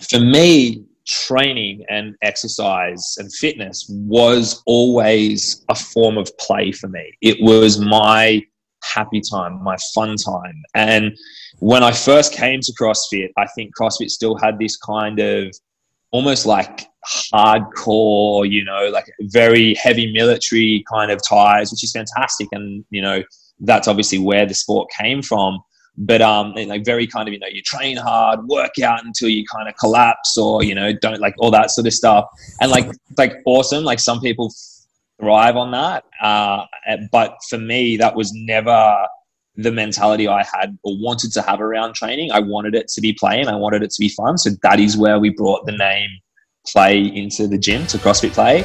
for me, training and exercise and fitness was always a form of play for me. It was my happy time, my fun time. And when I first came to CrossFit, I think CrossFit still had this kind of almost like hardcore, you know, like very heavy military kind of ties, which is fantastic. And, you know, that's obviously where the sport came from. But um, like very kind of, you know, you train hard, work out until you kind of collapse or, you know, don't like all that sort of stuff. And like, like awesome. Like some people thrive on that. Uh, but for me, that was never the mentality I had or wanted to have around training. I wanted it to be play and I wanted it to be fun. So that is where we brought the name play into the gym to CrossFit Play.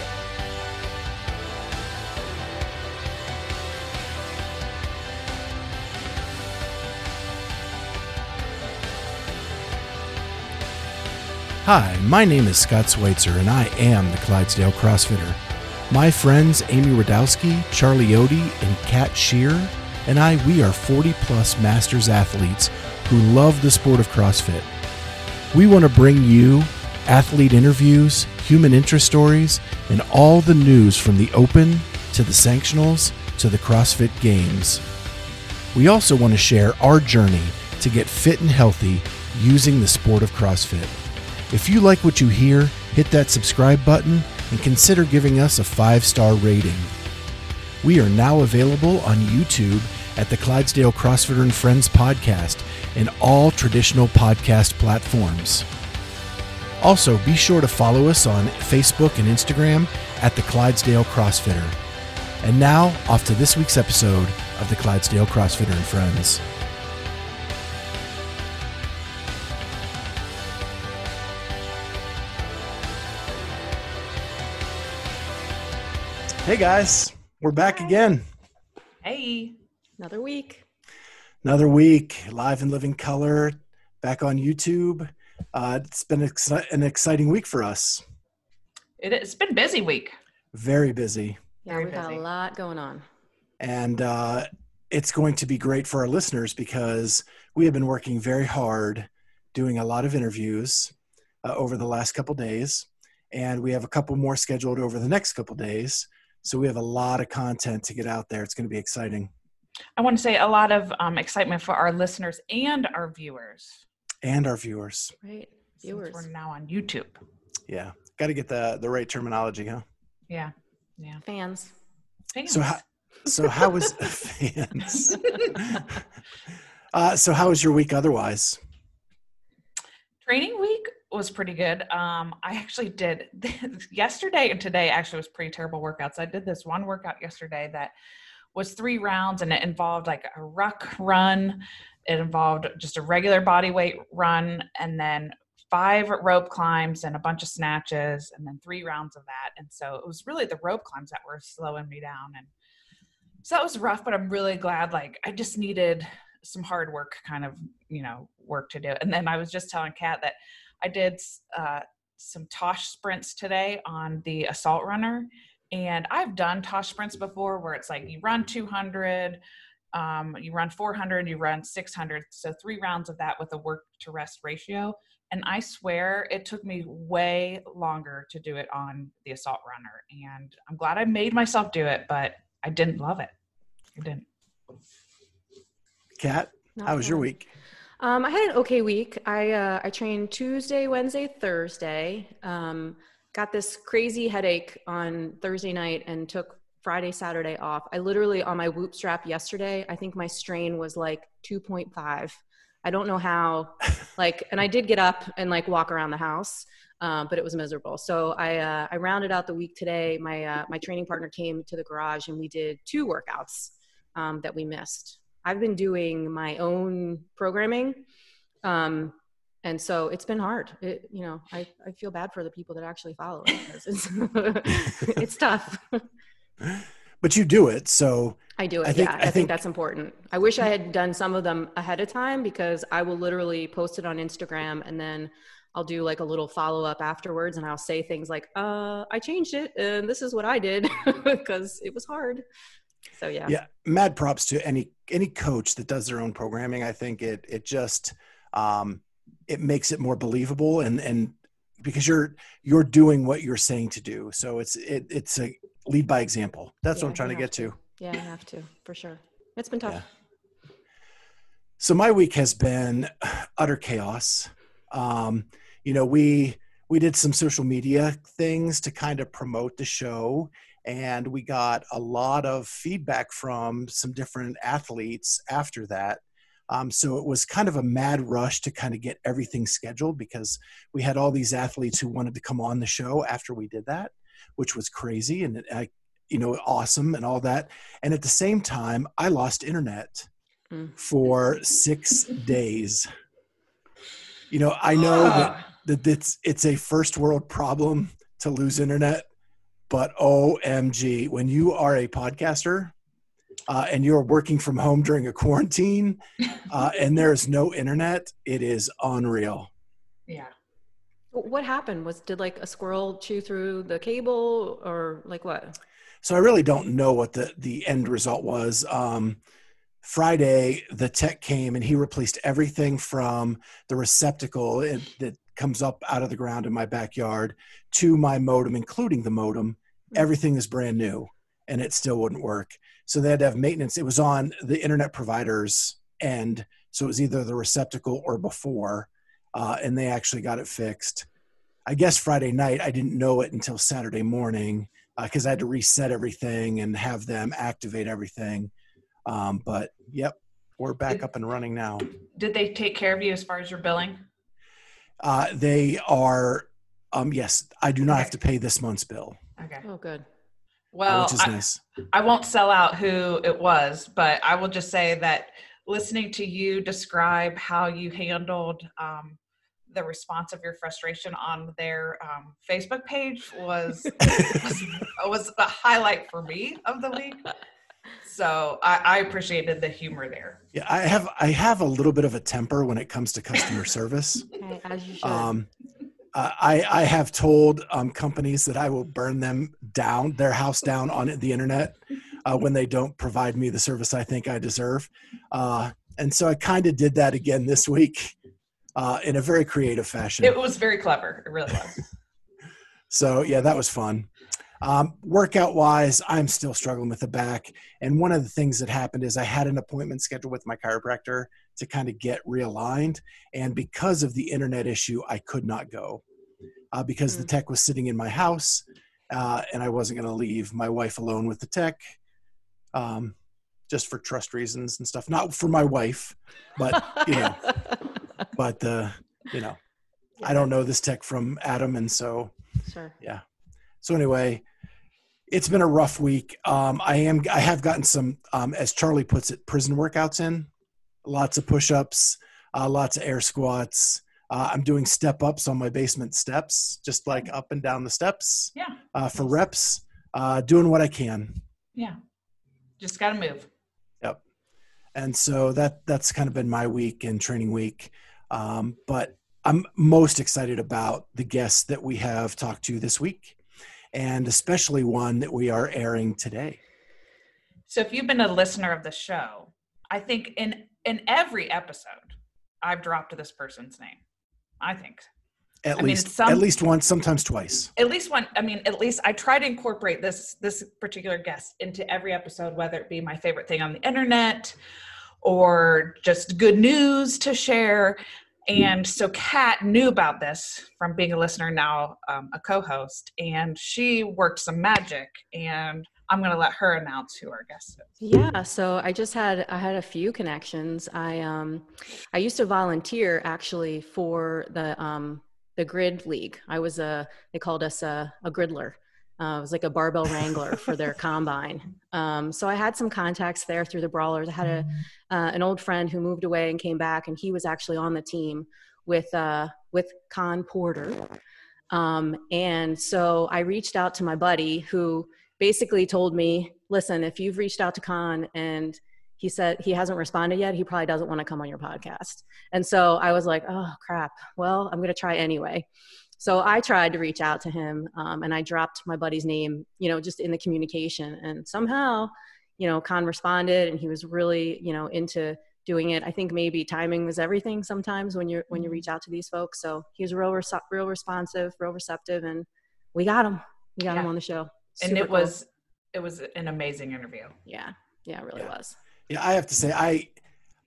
Hi, my name is Scott Schweitzer, and I am the Clydesdale CrossFitter. My friends Amy Radowski, Charlie Odie, and Kat Shear and I, we are 40 plus masters athletes who love the sport of CrossFit. We want to bring you athlete interviews, human interest stories, and all the news from the Open to the Sanctionals to the CrossFit Games. We also want to share our journey to get fit and healthy using the sport of CrossFit. If you like what you hear, hit that subscribe button and consider giving us a five star rating. We are now available on YouTube at the Clydesdale CrossFitter and Friends podcast and all traditional podcast platforms. Also, be sure to follow us on Facebook and Instagram at the Clydesdale CrossFitter. And now, off to this week's episode of the Clydesdale CrossFitter and Friends. Hey guys, we're back again. Hey. Another week. Another week, live in living color, back on YouTube. Uh, it's been an exciting week for us. It, has been busy week. Very busy. Yeah, Very we've busy. got a lot going on. And uh, it's going to be great for our listeners because we have been working very hard doing a lot of interviews uh, over the last couple days. And we have a couple more scheduled over the next couple days. So we have a lot of content to get out there. It's going to be exciting. I want to say a lot of um, excitement for our listeners and our viewers. And our viewers. Right. Viewers. Since we're now on YouTube. Yeah. Got to get the the right terminology, huh? Yeah. Yeah. Fans. Fans. So how so how was fans? uh, so how was your week otherwise? Training week was pretty good. Um, I actually did yesterday and today actually was pretty terrible workouts. I did this one workout yesterday that was three rounds and it involved like a ruck run. It involved just a regular body weight run and then five rope climbs and a bunch of snatches and then three rounds of that. And so it was really the rope climbs that were slowing me down. And so that was rough, but I'm really glad. Like I just needed some hard work kind of, you know, work to do. And then I was just telling Kat that I did uh, some Tosh sprints today on the assault runner. And I've done Tosh sprints before where it's like you run 200, um, you run 400, you run 600. So three rounds of that with a work to rest ratio. And I swear it took me way longer to do it on the assault runner. And I'm glad I made myself do it, but I didn't love it. I didn't. Kat, how was your week? Um, I had an okay week. I uh, I trained Tuesday, Wednesday, Thursday. Um, got this crazy headache on Thursday night and took Friday, Saturday off. I literally on my whoop strap yesterday. I think my strain was like 2.5. I don't know how. Like, and I did get up and like walk around the house, um, but it was miserable. So I uh, I rounded out the week today. My uh, my training partner came to the garage and we did two workouts um, that we missed. I've been doing my own programming. Um, and so it's been hard. It, you know, I, I feel bad for the people that actually follow it it's, it's tough. But you do it. So I do it. I think, yeah, I, I think, think that's important. I wish I had done some of them ahead of time because I will literally post it on Instagram and then I'll do like a little follow up afterwards and I'll say things like, uh, I changed it and this is what I did because it was hard so yeah yeah mad props to any any coach that does their own programming i think it it just um it makes it more believable and and because you're you're doing what you're saying to do so it's it, it's a lead by example that's Yeah, what i'm trying to get have to Yeah, I have to for sure. It's been tough. Yeah. so my week has been utter chaos um you know we we did some social media things to kind of promote the show and we got a lot of feedback from some different athletes after that. Um, so it was kind of a mad rush to kind of get everything scheduled because we had all these athletes who wanted to come on the show after we did that which was crazy and I, you know awesome and all that. And at the same time i lost internet Mm. for six days. You know i know that that it's it's a first world problem to lose internet but omg when you are a podcaster uh, and you're working from home during a quarantine uh, and there's no internet it is unreal Yeah. What happened? Was did like a squirrel chew through the cable or like what? so i really don't know what the the end result was um friday the tech came and he replaced everything from the receptacle it, that comes up out of the ground in my backyard to my modem including the modem everything is brand new and it still wouldn't work so they had to have maintenance it was on the internet provider's end so it was either the receptacle or before uh, and they actually got it fixed i guess friday night i didn't know it until saturday morning because I had to reset everything and have them activate everything. Um, but yep, we're back up and running now. Did they take care of you as far as your billing? Uh, they are, um, yes, I do not have to pay this month's bill, Okay. Oh, good. Well, which is I, nice. I won't sell out who it was, but I will just say that listening to you describe how you handled um, the response of your frustration on their um, Facebook page was, was was a highlight for me of the week. So I, I appreciated the humor there. Yeah, I have I have a little bit of a temper when it comes to customer service. Hey, as you should. Um, uh, I I have told um, companies that I will burn them down, their house down on the internet uh, when they don't provide me the service I think I deserve. Uh, and so I kind of did that again this week uh, in a very creative fashion. It was very clever. It really was. So yeah, that was fun. Um, workout wise, I'm still struggling with the back. And one of the things that happened is I had an appointment scheduled with my chiropractor to kind of get realigned. And because of the internet issue, I could not go uh, because the Mm. tech was sitting in my house uh, and I wasn't going to leave my wife alone with the tech. Um, just for trust reasons and stuff, not for my wife, but you know, but uh, you know, I don't know this tech from Adam, and so Sure. Yeah. So anyway it's been a rough week um, i am i have gotten some um, as charlie puts it prison workouts in lots of push-ups uh, lots of air squats uh, i'm doing step ups on my basement steps just like up and down the steps Yeah. uh, for reps uh, doing what i can Yeah. Just got to move. Yep. And so that that's kind of been my week and training week um, but i'm most excited about the guests that we have talked to this week and especially one that we are airing today So if you've been a listener of the show, I think in in every episode, I've dropped this person's name. I think at I mean, least some- at least once sometimes twice at least one. I mean, at least I try to incorporate this this particular guest into every episode, whether it be my favorite thing on the internet or just good news to share. And so Kat knew about this from being a listener, now um, a co-host, and she worked some magic. And I'm going to let her announce who our guest is. Yeah, so I just had I had a few connections. I um I used to volunteer actually for the um the grid league. I was a they called us a, a gridler. Uh, I was like a barbell wrangler for their combine. Um, so I had some contacts there through the brawlers. I had a uh, an old friend who moved away and came back, and he was actually on the team with uh, with Khan Porter. Um, and so I reached out to my buddy who basically told me, listen, if you've reached out to Khan and he said he hasn't responded yet, he probably doesn't want to come on your podcast. And so I was like, oh crap. Well, I'm going to try anyway. So I tried to reach out to him um, and I dropped my buddy's name, you know, just in the communication. And somehow, you know, Khan responded and he was really, you know, into doing it. I think maybe timing was everything sometimes when you're when you reach out to these folks. So he was real real responsive, real receptive, and we got him. We got yeah. him on the show. Super and it cool. was it was an amazing interview. Yeah, yeah, it really yeah. was. Yeah, I have to say, I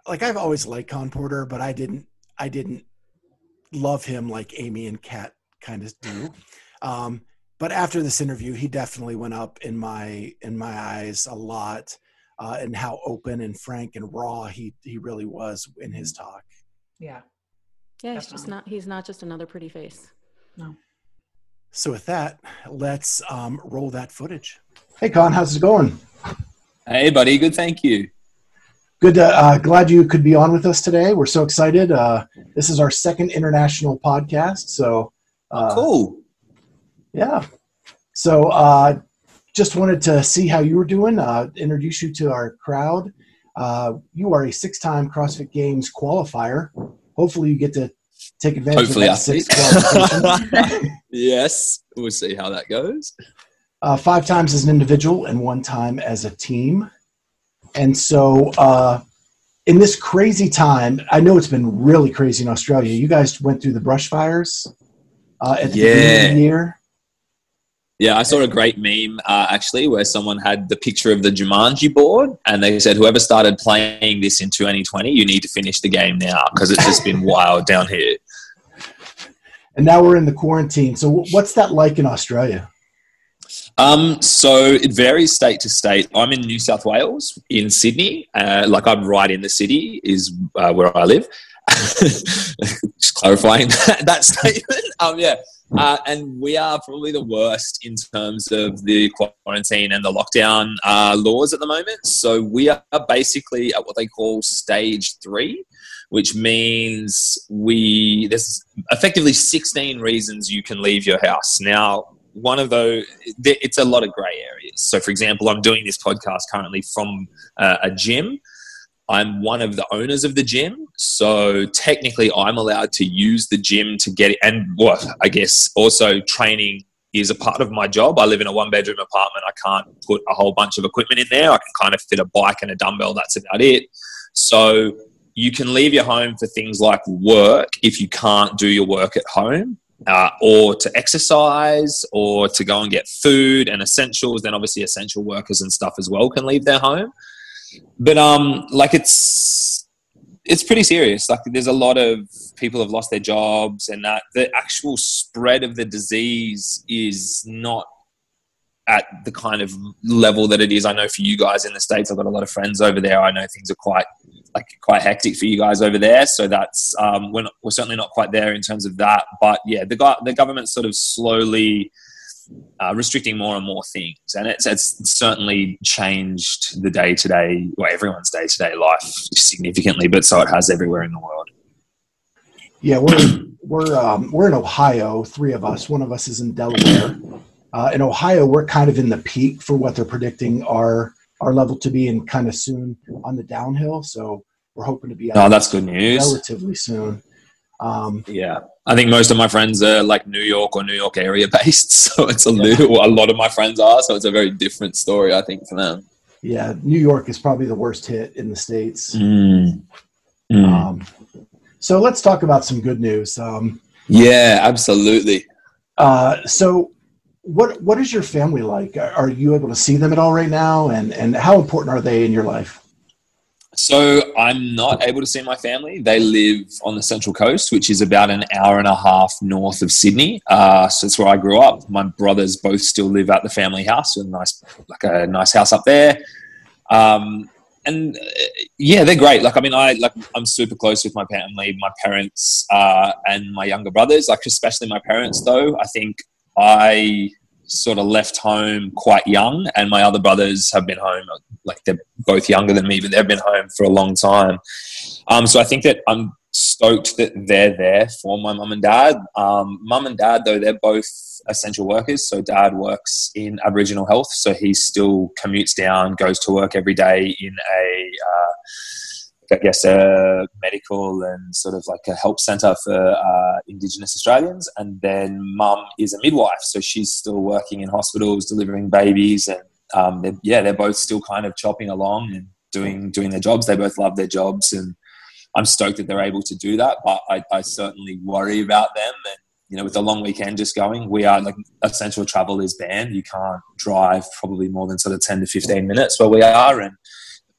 like I've always liked Khan Porter, but I didn't I didn't love him like Amy and Kat kind of do. Um, but after this interview, he definitely went up in my in my eyes a lot, uh, and how open and frank and raw he he really was in his talk. Yeah, yeah, he's just not he's not just another pretty face. No. So with that, let's um, roll that footage. Hey, Khan, how's it going? Hey, buddy. Good, thank you. Good. Uh, uh, glad you could be on with us today. We're so excited. Uh, this is our second international podcast. So uh, oh, cool. Yeah. So uh, just wanted to see how you were doing. Uh, introduce you to our crowd. you are a six-time CrossFit Games qualifier. Hopefully, you get to take advantage Hopefully of that six yes, we'll see how that goes. five times as an individual and one time as a team. And so, uh, in this crazy time, I know it's been really crazy in Australia. You guys went through the brush fires uh, at the yeah. beginning of the year. Yeah, I saw a great meme uh, actually where someone had the picture of the Jumanji board and they said, whoever started playing this in 2020, you need to finish the game now because it's just been wild down here. And now we're in the quarantine. So, what's that like in Australia? Um, so it varies state to state. I'm in New South Wales, in Sydney. Uh, like I'm right in the city, is uh, where I live. Just clarifying that, that statement. Um, yeah. Uh, and we are probably the worst in terms of the quarantine and the lockdown uh, laws at the moment. So we are basically at what they call stage three, which means we there's effectively 16 reasons you can leave your house. Now, one of those it's a lot of gray areas so for example i'm doing this podcast currently from uh, a gym i'm one of the owners of the gym so technically i'm allowed to use the gym to get it and well, i guess also training is a part of my job. I live in a one bedroom apartment. I can't put a whole bunch of equipment in there. I can kind of fit a bike and a dumbbell. That's about it. So you can leave your home for things like work if you can't do your work at home uh, or to exercise or to go and get food and essentials. Then obviously essential workers and stuff as well can leave their home but um like it's it's pretty serious like there's a lot of people have lost their jobs and that the actual spread of the disease is not at the kind of level that it is. I know for you guys in the states, I've got a lot of friends over there. I know things are quite like quite hectic for you guys over there. So that's um, we're, not, we're certainly not quite there in terms of that. But yeah, the the government's sort of slowly uh, restricting more and more things, and it's it's certainly changed the day to day, well, everyone's day to day life significantly. But so it has everywhere in the world. Yeah, we're we're um, we're in Ohio. Three of us. One of us is in Delaware. Uh, in Ohio, we're kind of in the peak for what they're predicting our our level to be, and kind of soon on the downhill. So we're hoping to be. Oh, that's good news. Relatively soon. Um, yeah, I think most of my friends are like New York or New York area based, so it's a yeah. little. A lot of my friends are, so it's a very different story, I think, for them. Yeah, New York is probably the worst hit in the states. Mm. Mm. Um, so let's talk about some good news. Um, yeah, absolutely. Uh, so what what is your family like? Are you able to see them at all right now? And and how important are they in your life? So I'm not able to see my family. They live on the central coast, which is about an hour and a half north of Sydney. Uh, so that's where I grew up. My brothers both still live at the family house, a nice like a nice house up there. Um, and uh, yeah, they're great. Like I mean, I like I'm super close with my family, my parents, uh, and my younger brothers. Like especially my parents, though. I think I sort of left home quite young, and my other brothers have been home. Like they're both younger than me, but they've been home for a long time. Um, so I think that I'm stoked that they're there for my mum and dad. Um, mum and dad, though, they're both essential workers. So dad works in Aboriginal health, so he still commutes down, goes to work every day in a uh, I guess, a medical and sort of like a help centre for uh, Indigenous Australians. And then mum is a midwife, so she's still working in hospitals, delivering babies, and um, they're, yeah, they're both still kind of chopping along and doing doing their jobs. They both love their jobs, and I'm stoked that they're able to do that. But I, I certainly worry about them. And you know, with the long weekend just going, we are like essential travel is banned. You can't drive probably more than sort of ten to fifteen minutes where we are, and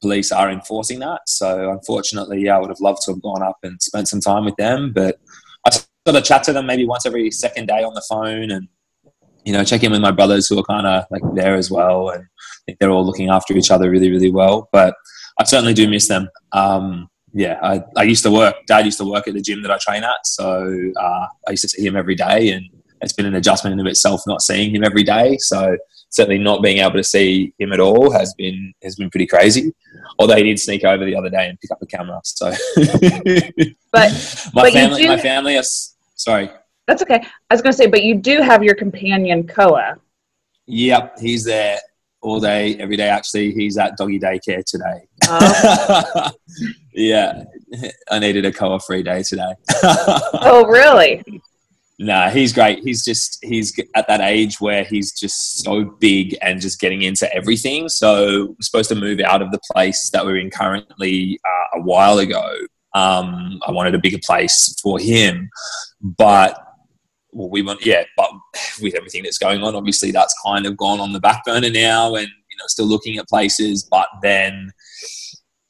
police are enforcing that. So unfortunately, yeah, I would have loved to have gone up and spent some time with them, but I sort of chat to them maybe once every second day on the phone and you know check in with my brothers who are kind of like there as well, and they're all looking after each other really really well. But I certainly do miss them. Um, yeah, I, I used to work. Dad used to work at the gym that I train at, so uh, I used to see him every day, and it's been an adjustment in of itself not seeing him every day. So certainly not being able to see him at all has been has been pretty crazy. Although he did sneak over the other day and pick up the camera. So, but my but family, do, my family is sorry. that's okay. I was going to say, but you do have your companion Koa. Yep, he's there all day, every day. Actually, he's at doggy daycare today. Oh. yeah, I needed a Koa free day today. oh, really? Nah, he's great. He's just he's at that age where he's just so big and just getting into everything. So we're supposed to move out of the place that we're in currently uh, a while ago. Um, I wanted a bigger place for him, but well, we want yeah, but with everything that's going on, obviously that's kind of gone on the back burner now, and you know still looking at places, but then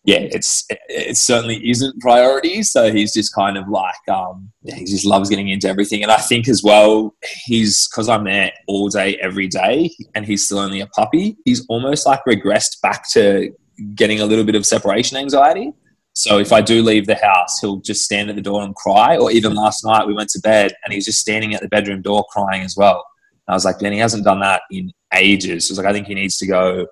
yeah, it's it certainly isn't priority. So he's just kind of like um, he just loves getting into everything, and I think as well he's because I'm there all day every day, and he's still only a puppy. He's almost like regressed back to getting a little bit of separation anxiety. So if I do leave the house, he'll just stand at the door and cry. Or even last night we went to bed and he's just standing at the bedroom door crying as well. And I was like, Ben, he hasn't done that in ages. So I was like, I think he needs to go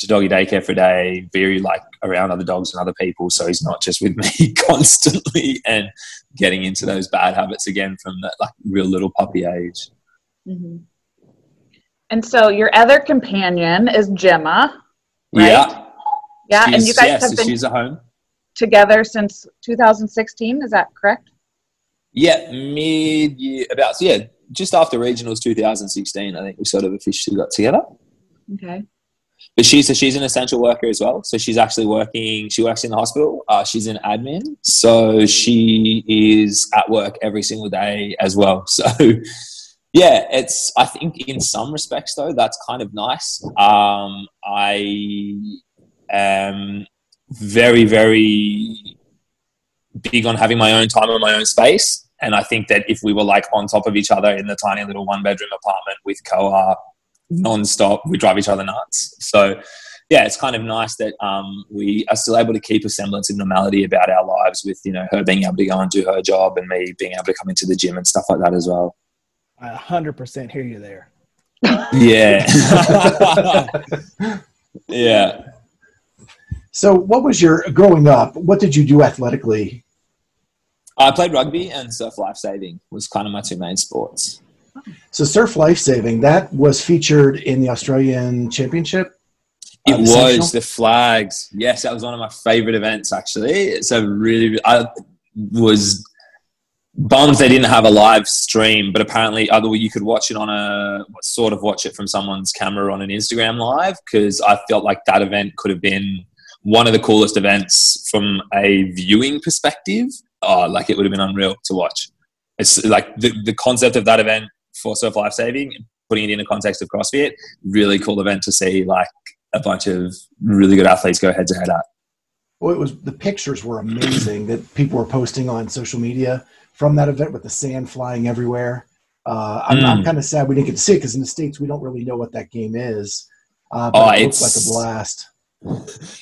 to doggy daycare for a day, very like around other dogs and other people, so he's not just with me constantly and getting into those bad habits again from that like real little puppy age. Mm-hmm. And so your other companion is Gemma, right? Yeah, Yeah, and you guys have so been she's at home. together since 2016. Is that correct? Yeah, mid year about yeah, just after regionals 2016, I think we sort of officially got together. Okay. But she's so she's an essential worker as well. So she's actually working. She works in the hospital. Uh, she's in admin, so she is at work every single day as well. So yeah, it's. I think in some respects though, that's kind of nice. Um, I am very very big on having my own time and my own space. And I think that if we were like on top of each other in the tiny little one bedroom apartment with Koa non-stop we drive each other nuts so yeah it's kind of nice that um, we are still able to keep a semblance of normality about our lives with you know her being able to go and do her job and me being able to come into the gym and stuff like that as well I 100% hear you there. yeah yeah So, what was your growing up? What did you do athletically? i played rugby and surf lifesaving was kind of my two main sports So, surf lifesaving that was featured in the Australian Championship. It Uh, the was the flags. Yes, that was one of my favorite events. Actually, it's a really. I was bummed they didn't have a live stream, but apparently, other you could watch it on a sort of watch it from someone's camera on an Instagram live because I felt like that event could have been one of the coolest events from a viewing perspective. Oh, like it would have been unreal to watch. It's like the, the concept of that event for surf life saving, putting it in the context of CrossFit, really cool event to see like a bunch of really good athletes go head to head at. Well, it was the pictures were amazing that people were posting on social media from that event with the sand flying everywhere. Uh, I'm, I'm Mm. kind of sad we didn't get to see it because in the states we don't really know what that game is. Uh, but Oh, it looks like a blast.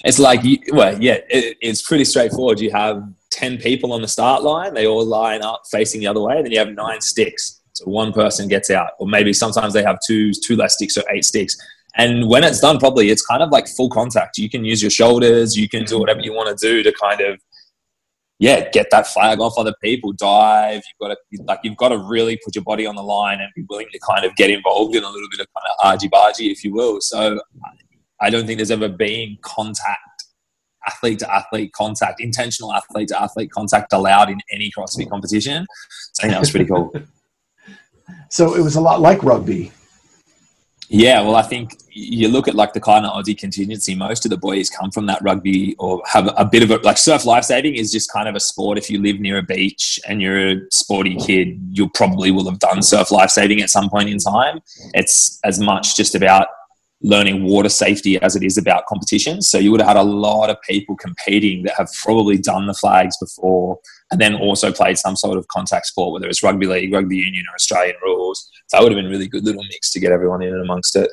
It's like, you, well, yeah, it, it's pretty straightforward. You have 10 people on the start line, they all line up facing the other way, and then you have nine sticks. So one person gets out, or maybe sometimes they have two, two less sticks, or eight sticks. And when it's done properly, it's kind of like full contact. You can use your shoulders, you can do mm-hmm. whatever you want to do to kind of, yeah, get that flag off other people, dive. You've got to, like, you've got to really put your body on the line and be willing to kind of get involved in a little bit of kind of argy bargy, if you will. So I don't think there's ever been contact, athlete to athlete contact, intentional athlete to athlete contact allowed in any CrossFit competition. So I think that was pretty cool. So it was a lot like rugby. Yeah, well, I think you look at like the kind of Aussie contingency. Most of the boys come from that rugby or have a bit of a like surf lifesaving is just kind of a sport. If you live near a beach and you're a sporty kid, you probably will have done surf lifesaving at some point in time. It's as much just about learning water safety as it is about competition. So you would have had a lot of people competing that have probably done the flags before and then also played some sort of contact sport, whether it's rugby league, rugby union, or Australian rules. So that would have been a really good little mix to get everyone in and amongst it.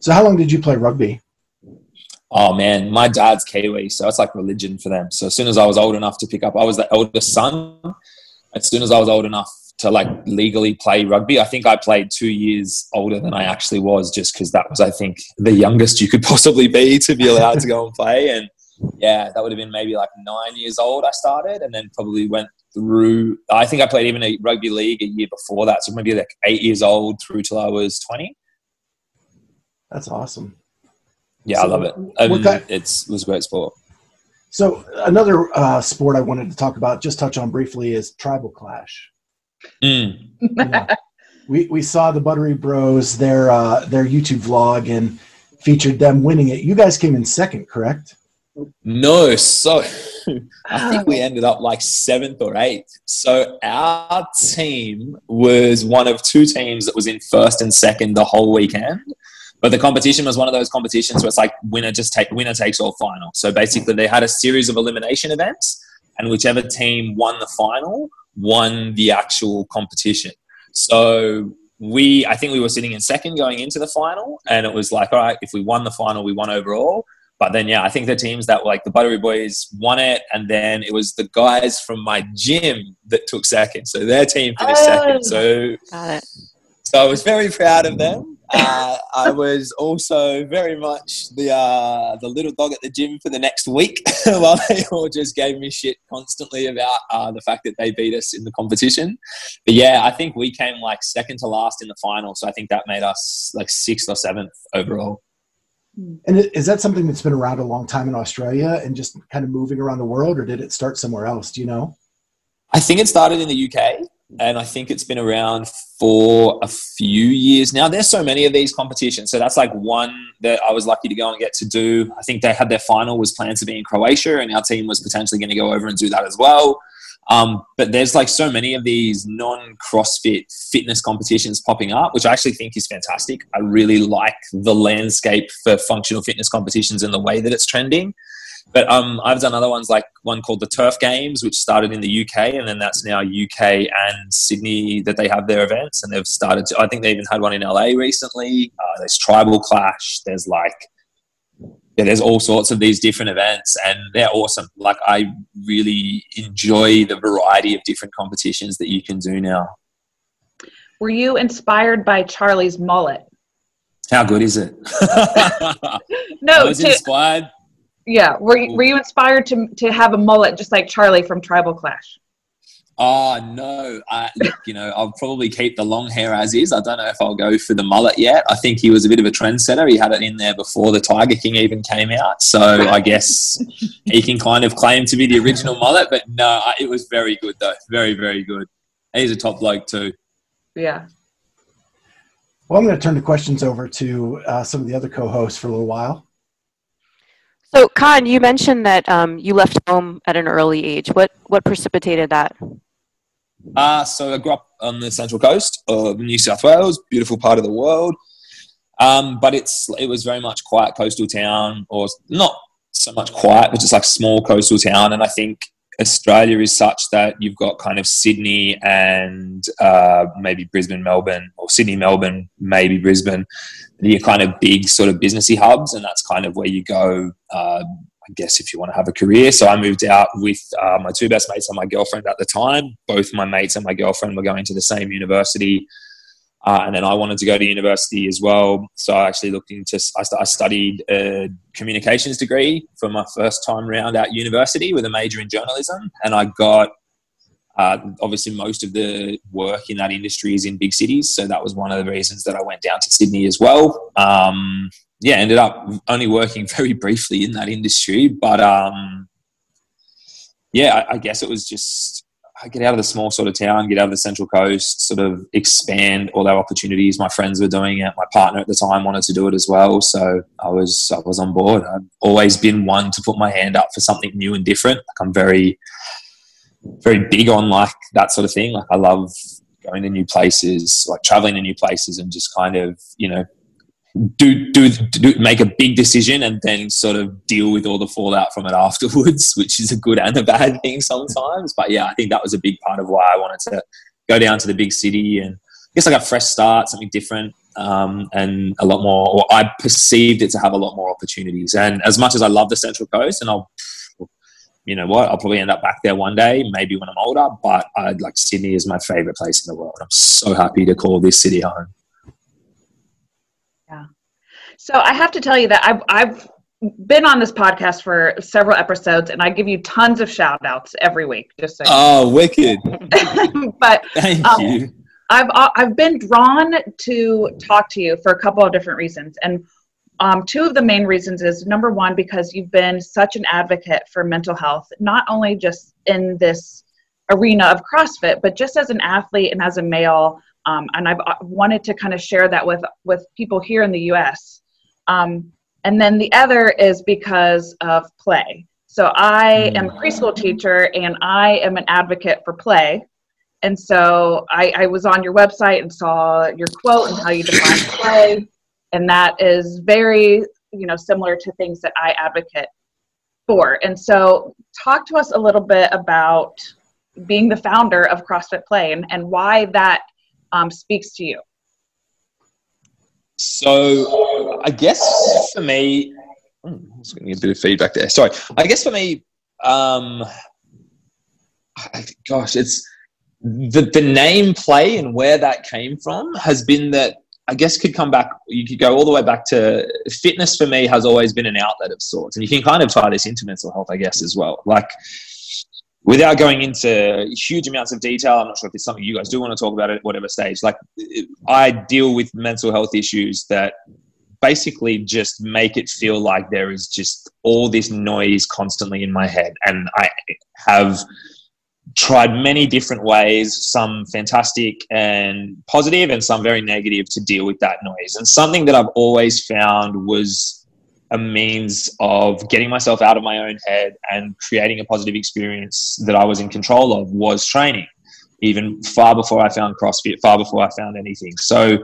So how long did you play rugby? Oh man, my dad's Kiwi, so it's like religion for them. So as soon as I was old enough to pick up, I was the eldest son. As soon as I was old enough to like legally play rugby. I think I played two years older than I actually was, just because that was, I think, the youngest you could possibly be to be allowed to go and play. And yeah, that would have been maybe like nine years old. I started, and then probably went through. I think I played even a rugby league a year before that, so maybe like eight years old through till I was twenty. That's awesome. Yeah, so I love it. Um, kind, it's it was a great sport. So another uh, sport I wanted to talk about, just touch on briefly, is tribal clash. Mm. yeah. We we saw the Buttery Bros their uh, their YouTube vlog and featured them winning it. You guys came in second, correct? No, so I think we oh. ended up like seventh or eighth. So our team was one of two teams that was in first and second the whole weekend. But the competition was one of those competitions where it's like winner just take winner takes all final. So basically they had a series of elimination events and whichever team won the final won the actual competition. So we, I think we were sitting in second going into the final, and it was like, all right, if we won the final, we won overall. But then, yeah, I think the teams that were like the Buttery Boys won it, and then it was the guys from my gym that took second. So their team finished oh, second. So, so I was very proud of them uh, I was also very much the uh, the little dog at the gym for the next week, while they all just gave me shit constantly about uh, the fact that they beat us in the competition. But yeah, I think we came like second to last in the final, so I think that made us like sixth or seventh overall. And is that something that's been around a long time in Australia and just kind of moving around the world, or did it start somewhere else? Do you know? I think it started in the UK and I think it's been around for a few years now. There's so many of these competitions, so that's like one that I was lucky to go and get to do. I think they had their final was planned to be in Croatia, and our team was potentially going to go over and do that as well. Um, but there's like so many of these non CrossFit fitness competitions popping up, which I actually think is fantastic. I really like the landscape for functional fitness competitions and the way that it's trending. But um, I've done other ones like one called the Turf Games, which started in the UK, and then that's now UK and Sydney that they have their events, and they've started. To, I think they even had one in LA recently. Uh, there's Tribal Clash. There's like yeah, there's all sorts of these different events, and they're awesome. Like I really enjoy the variety of different competitions that you can do now. Were you inspired by Charlie's mullet? How good is it? no, I was to, inspired yeah. Were you, were you inspired to to have a mullet just like Charlie from Tribal Clash? Oh no! I, look, you know, I'll probably keep the long hair as is. I don't know if I'll go for the mullet yet. I think he was a bit of a trendsetter. He had it in there before the Tiger King even came out, so I guess he can kind of claim to be the original mullet. But no, it was very good though. Very, very good. He's a top bloke too. Yeah. Well, I'm going to turn the questions over to uh, some of the other co-hosts for a little while. So, Khan, you mentioned that um, you left home at an early age. What what precipitated that? Uh, so I grew up on the central coast of New South Wales, beautiful part of the world. Um, but it's it was very much quiet coastal town, or not so much quiet, but just like small coastal town. And I think Australia is such that you've got kind of Sydney and uh, maybe Brisbane, Melbourne, or Sydney, Melbourne, maybe Brisbane. You're kind of big sort of businessy hubs, and that's kind of where you go. Uh, I guess if you want to have a career. So I moved out with uh, my two best mates and my girlfriend at the time. Both my mates and my girlfriend were going to the same university. Uh, and then I wanted to go to university as well. So I actually looked into, I, I studied a communications degree for my first time around at university with a major in journalism. And I got, uh, obviously, most of the work in that industry is in big cities. So that was one of the reasons that I went down to Sydney as well. Um, yeah, ended up only working very briefly in that industry. But um, yeah, I, I guess it was just I get out of the small sort of town, get out of the central coast, sort of expand all our opportunities. My friends were doing it. My partner at the time wanted to do it as well, so I was I was on board. I've always been one to put my hand up for something new and different. Like I'm very very big on like that sort of thing. Like I love going to new places, like traveling to new places, and just kind of you know do, do do make a big decision and then sort of deal with all the fallout from it afterwards, which is a good and a bad thing sometimes. But yeah, I think that was a big part of why I wanted to go down to the big city and I guess like a fresh start, something different, um, and a lot more. Or I perceived it to have a lot more opportunities. And as much as I love the Central Coast, and I'll you know what, I'll probably end up back there one day, maybe when I'm older. But I'd like Sydney is my favorite place in the world. I'm so happy to call this city home. So I have to tell you that I've I've been on this podcast for several episodes, and I give you tons of shout outs every week. Just so. Oh, wicked! but thank um, you. I've uh, I've been drawn to talk to you for a couple of different reasons, and um, two of the main reasons is number one, because you've been such an advocate for mental health, not only just in this arena of CrossFit, but just as an athlete and as a male. Um, and I've uh, wanted to kind of share that with, with people here in the US. Um, and then the other is because of play. So I am a preschool teacher and I am an advocate for play. And so I, I was on your website and saw your quote and how you define play and that is very you know similar to things that i advocate for and so talk to us a little bit about being the founder of crossfit play and, and why that um, speaks to you so i guess for me i was getting a bit of feedback there sorry i guess for me um, gosh it's the, the name play and where that came from has been that I guess could come back. You could go all the way back to fitness. For me, has always been an outlet of sorts, and you can kind of tie this into mental health, I guess, as well. Like without going into huge amounts of detail, I'm not sure if it's something you guys do want to talk about at whatever stage. Like I deal with mental health issues that basically just make it feel like there is just all this noise constantly in my head, and I have tried many different ways, some fantastic and positive, and some very negative to deal with that noise. And something that I've always found was a means of getting myself out of my own head and creating a positive experience that I was in control of was training, even far before I found CrossFit, far before I found anything. So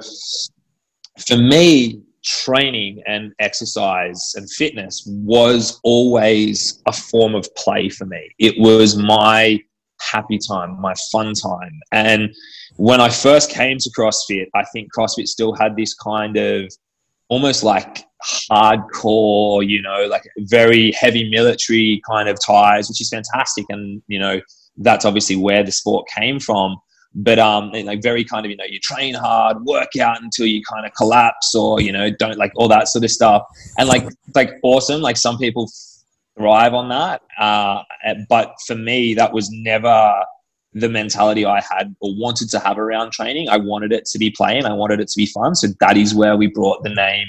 for me, training and exercise and fitness was always a form of play for me. It was my happy time, my fun time. And when I first came to CrossFit, I think CrossFit still had this kind of almost like hardcore, you know, like very heavy military kind of ties, which is fantastic. And, you know, that's obviously where the sport came from. But um, like very kind of, you know, you train hard, work out until you kind of collapse or, you know, don't like all that sort of stuff. And like, like awesome. Like some people thrive on that. Uh, but for me, that was never the mentality I had or wanted to have around training. I wanted it to be playing. I wanted it to be fun. So that is where we brought the name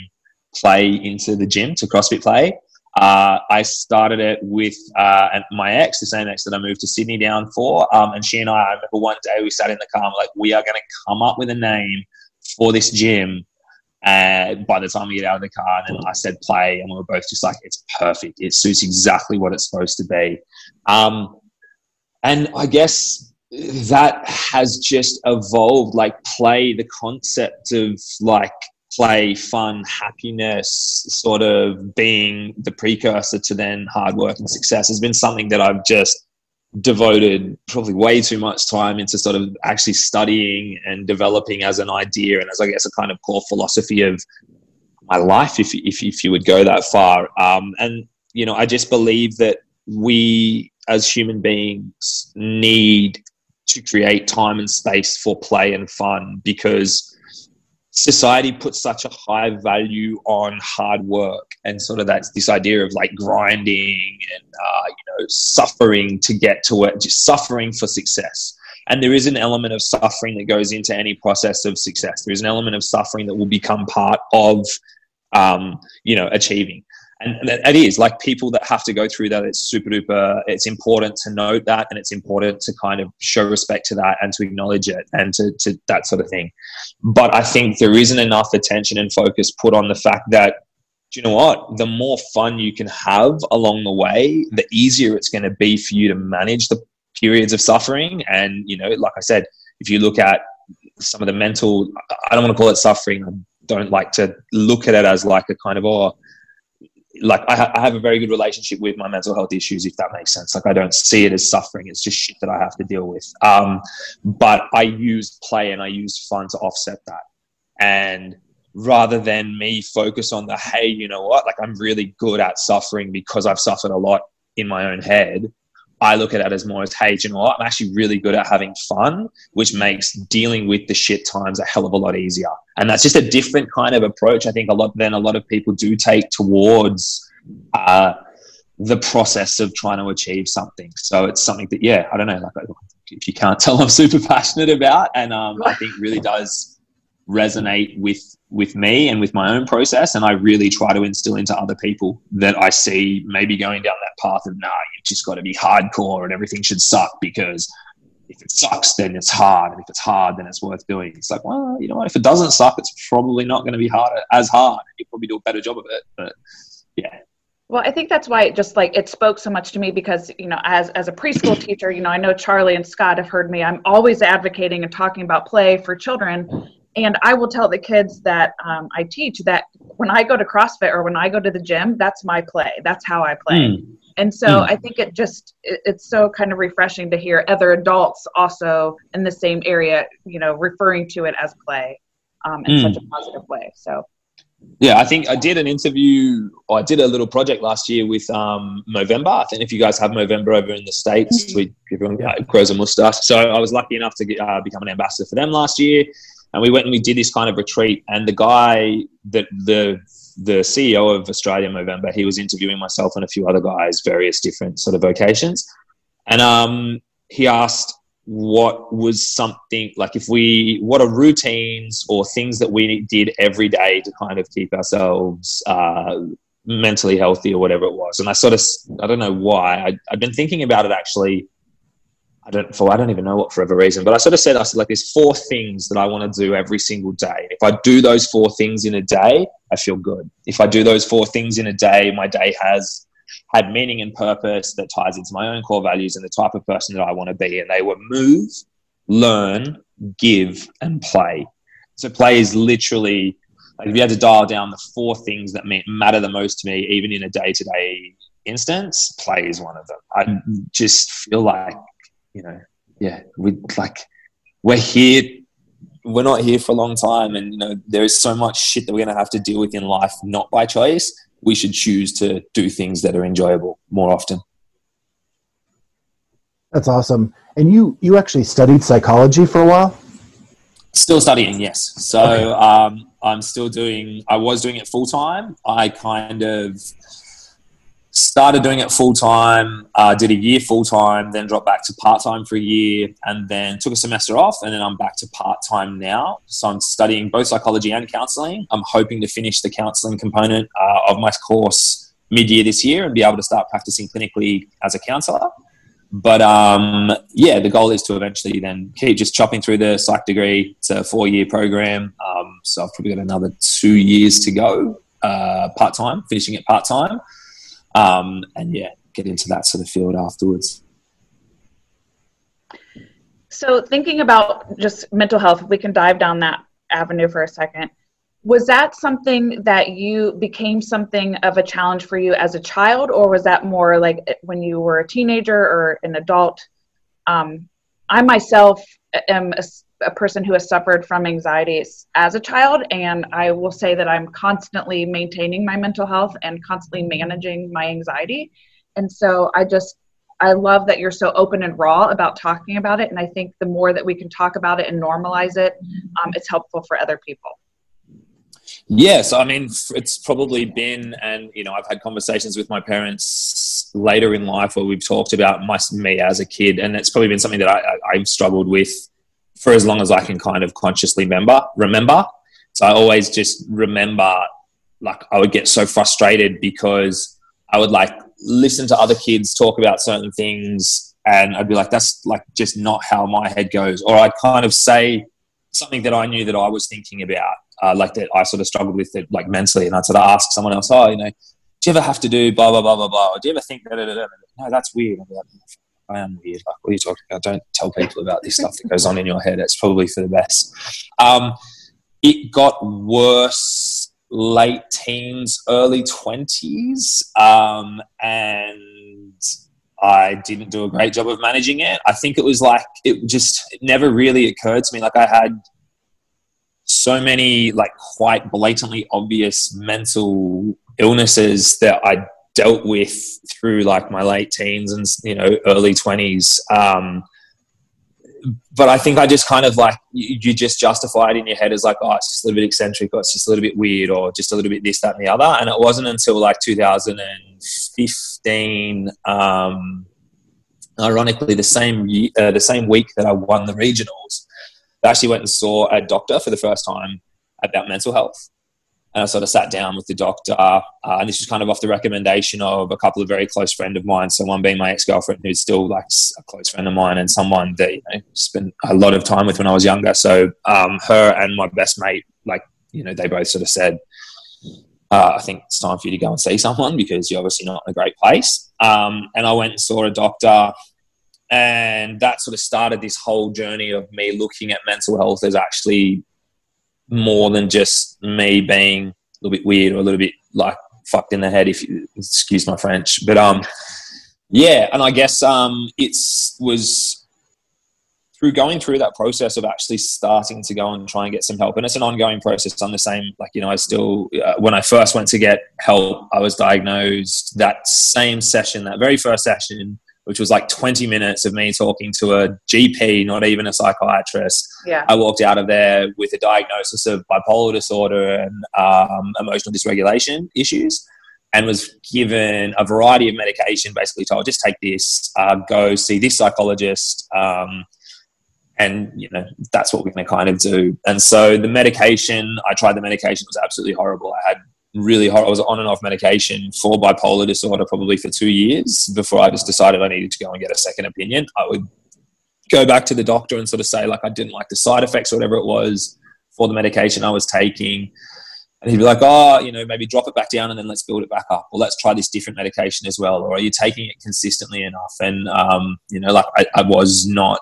play into the gym to CrossFit Play. Uh, I started it with uh, my ex, the same ex that I moved to Sydney down for. Um, and she and I, I remember one day we sat in the car and like, we are going to come up with a name for this gym and by the time we get out of the car, and then I said play, and we were both just like, it's perfect. It suits exactly what it's supposed to be. Um, and I guess that has just evolved like play, the concept of like play, fun, happiness, sort of being the precursor to then hard work and success has been something that I've just devoted probably way too much time into sort of actually studying and developing as an idea and as I guess a kind of core philosophy of my life, if if if you would go that far. Um, and you know, I just believe that we as human beings need to create time and space for play and fun because society puts such a high value on hard work and sort of that's this idea of like grinding and uh, you know suffering to get to it just suffering for success. And there is an element of suffering that goes into any process of success. There is an element of suffering that will become part of um, you know achieving and it is like people that have to go through that. It's super duper. It's important to note that, and it's important to kind of show respect to that and to acknowledge it and to, to that sort of thing. But I think there isn't enough attention and focus put on the fact that do you know what? The more fun you can have along the way, the easier it's going to be for you to manage the periods of suffering. And, you know, like I said, if you look at some of the mental, I don't want to call it suffering. I don't like to look at it as like a kind of, oh, like I, ha- I, have a very good relationship with my mental health issues, if that makes sense. Like I don't see it as suffering; it's just shit that I have to deal with. Um, but I use play and I use fun to offset that, and rather than me focus on the hey, you know what? Like I'm really good at suffering because I've suffered a lot in my own head. I look at it as more as, hey, you know what? I'm actually really good at having fun, which makes dealing with the shit times a hell of a lot easier. And that's just a different kind of approach. I think a lot than a lot of people do take towards uh, the process of trying to achieve something. So it's something that, yeah, I don't know, like if you can't tell, I'm super passionate about, and um, I think really does resonate with with me and with my own process and i really try to instill into other people that i see maybe going down that path of nah you've just got to be hardcore and everything should suck because if it sucks then it's hard and if it's hard then it's worth doing. It's like well you know what? If it doesn't suck it's probably not going to be hard as hard you probably do a better job of it but yeah. Well, I think that's why it just like it spoke so much to me because you know, as as a preschool teacher, you know, I know Charlie and Scott have heard me. I'm always advocating and talking about play for children, and I will tell the kids that um, I teach that when I go to CrossFit or when I go to the gym, that's my play. That's how I play. Mm. And so mm. I think it just it, it's so kind of refreshing to hear other adults also in the same area, you know, referring to it as play um, in mm. such a positive way. So. Yeah, I think I did an interview or I did a little project last year with um, Movember. I think if you guys have Movember over in the States, mm-hmm. we, everyone grows a mustache. So I was lucky enough to get, uh, become an ambassador for them last year and we went and we did this kind of retreat and the guy that the the CEO of Australia Movember, he was interviewing myself and a few other guys, various different sort of vocations. And um, he asked what was something like if we, what are routines or things that we did every day to kind of keep ourselves uh, mentally healthy or whatever it was. And I sort of, I don't know why, I, I'd been thinking about it actually I don't for I don't even know what forever reason, but I sort of said I said like there's four things that I want to do every single day. If I do those four things in a day, I feel good. If I do those four things in a day, my day has had meaning and purpose that ties into my own core values and the type of person that I want to be. And they were move, learn, give, and play. So play is literally like if you had to dial down the four things that matter the most to me, even in a day to day instance, play is one of them. I just feel like you know, yeah, we like we're here. We're not here for a long time, and you know, there is so much shit that we're going to have to deal with in life, not by choice. We should choose to do things that are enjoyable more often. That's awesome. And you you actually studied psychology for a while. Still studying, yes. So okay. um, I'm still doing. I was doing it full time. I kind of started doing it full time, uh, did a year full time, then dropped back to part time for a year, and then took a semester off, and then I'm back to part time now. So I'm studying both psychology and counselling. I'm hoping to finish the counselling component uh, of my course mid year this year and be able to start practicing clinically as a counsellor. But um, yeah, the goal is to eventually then keep just chopping through the psych degree. It's a four year program. Um, so I've probably got another two years to go uh, part time, finishing it part time um, and yeah, get into that sort of field afterwards. So, thinking about just mental health, if we can dive down that avenue for a second, was that something that you became something of a challenge for you as a child, or was that more like when you were a teenager or an adult? Um, I myself am a a person who has suffered from anxiety as a child, and I will say that I'm constantly maintaining my mental health and constantly managing my anxiety. And so I just, I love that you're so open and raw about talking about it. And I think the more that we can talk about it and normalize it, um, it's helpful for other people. Yes, I mean it's probably been, and you know, I've had conversations with my parents later in life where we've talked about my me as a kid, and it's probably been something that I, I've struggled with for as long as I can kind of consciously remember. Remember, so I always just remember like I would get so frustrated because I would like listen to other kids talk about certain things and I'd be like, that's like just not how my head goes. Or I'd kind of say something that I knew that I was thinking about, uh, like that I sort of struggled with it, like mentally. And I'd sort of ask someone else, oh, you know, do you ever have to do blah, blah, blah, blah, blah? Or do you ever think, that? no, that's weird. I'd like, I am weird. Like, what are you talking about? Don't tell people about this stuff that goes on in your head. It's probably for the best. Um, it got worse late teens, early 20s. Um, and I didn't do a great job of managing it. I think it was like, it just it never really occurred to me. Like, I had so many, like, quite blatantly obvious mental illnesses that I dealt with through like my late teens and you know early 20s um, but I think I just kind of like you, you, just justify it in your head as like, oh, it's just a little bit eccentric, or it's just a little bit weird, or just a little bit this, that, and the other. And it wasn't until like 2015, um, ironically, the same uh, the same week that I won the regionals, I actually went and saw a doctor for the first time about mental health and I sort of sat down with the doctor, uh, and this was kind of off the recommendation of a couple of very close friend of mine. So one being my ex girlfriend, who's still like a close friend of mine, and someone that you know spent a lot of time with when I was younger. So um, her and my best mate, like you know, they both sort of said, uh, "I think it's time for you to go and see someone because you're obviously not in a great place." Um, and I went and saw a doctor. And that sort of started this whole journey of me looking at mental health as actually more than just me being a little bit weird or a little bit like fucked in the head, if you excuse my French. But um, yeah, and I guess um, it's was through going through that process of actually starting to go and try and get some help, and it's an ongoing process. I'm the same, like you know, I still uh, when I first went to get help, I was diagnosed that same session, that very first session which was like 20 minutes of me talking to a GP, not even a psychiatrist. Yeah. I walked out of there with a diagnosis of bipolar disorder and um, emotional dysregulation issues and was given a variety of medication, basically told, just take this, uh, go see this psychologist. Um, and you know that's what we're going to kind of do and so the medication i tried the medication it was absolutely horrible i had really hard. I was on and off medication for bipolar disorder probably for two years before I just decided I needed to go and get a second opinion. I would go back to the doctor and sort of say like I didn't like the side effects or whatever it was for the medication I was taking. And he'd be like, oh, you know, maybe drop it back down and then let's build it back up. Or let's try this different medication as well. Or are you taking it consistently enough? And, um, you know, like I, I was not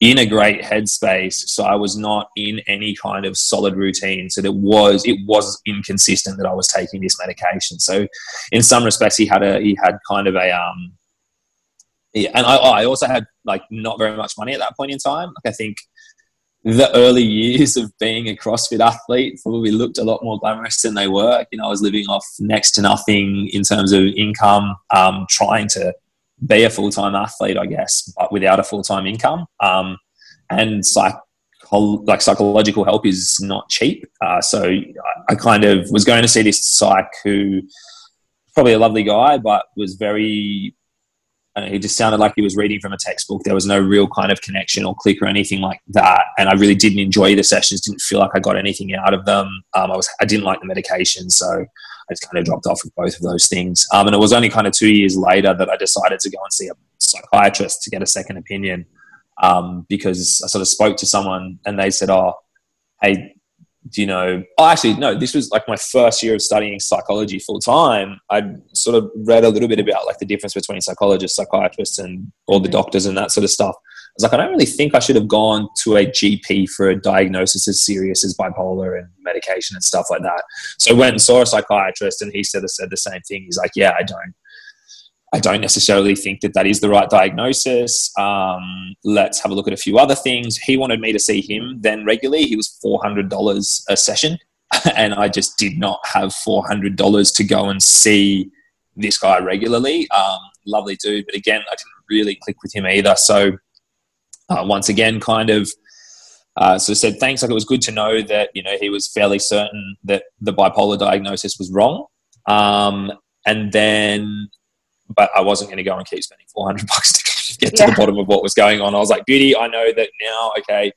in a great headspace. So I was not in any kind of solid routine. So it was it was inconsistent that I was taking this medication. So in some respects, he had a he had kind of a um yeah, and I, I also had like not very much money at that point in time. Like I think the early years of being a CrossFit athlete probably looked a lot more glamorous than they were. You know, I was living off next to nothing in terms of income, um, trying to be a full time athlete, I guess, but without a full time income. Um, and psych, like psychological help is not cheap. Uh, so I, kind of was going to see this psych who probably a lovely guy, but was very. Know, he just sounded like he was reading from a textbook. There was no real kind of connection or click or anything like that. And I really didn't enjoy the sessions. Didn't feel like I got anything out of them. Um, I was I didn't like the medication, so I just kind of dropped off with both of those things. Um, and it was only kind of two years later that I decided to go and see a psychiatrist to get a second opinion um, because I sort of spoke to someone and they said, "Oh, hey, do you know?" Oh, actually, no. This was like my first year of studying psychology full time. I'd sort of read a little bit about like the difference between psychologists, psychiatrists, and all the doctors and that sort of stuff was like, I don't really think I should have gone to a GP for a diagnosis as serious as bipolar and medication and stuff like that. So I went and saw a psychiatrist, and he said said the same thing. He's like, Yeah, I don't. I don't necessarily think that that is the right diagnosis. Um, let's have a look at a few other things. He wanted me to see him then regularly. He was $400 a session. And I just did not have $400 to go and see this guy regularly. Um, lovely dude. But again, I didn't really click with him either. So uh, once again, kind of uh, so said thanks. Like it was good to know that you know he was fairly certain that the bipolar diagnosis was wrong, um, and then but I wasn't going to go and keep spending four hundred bucks to get to the bottom of what was going on. I was like, beauty, I know that now. Okay,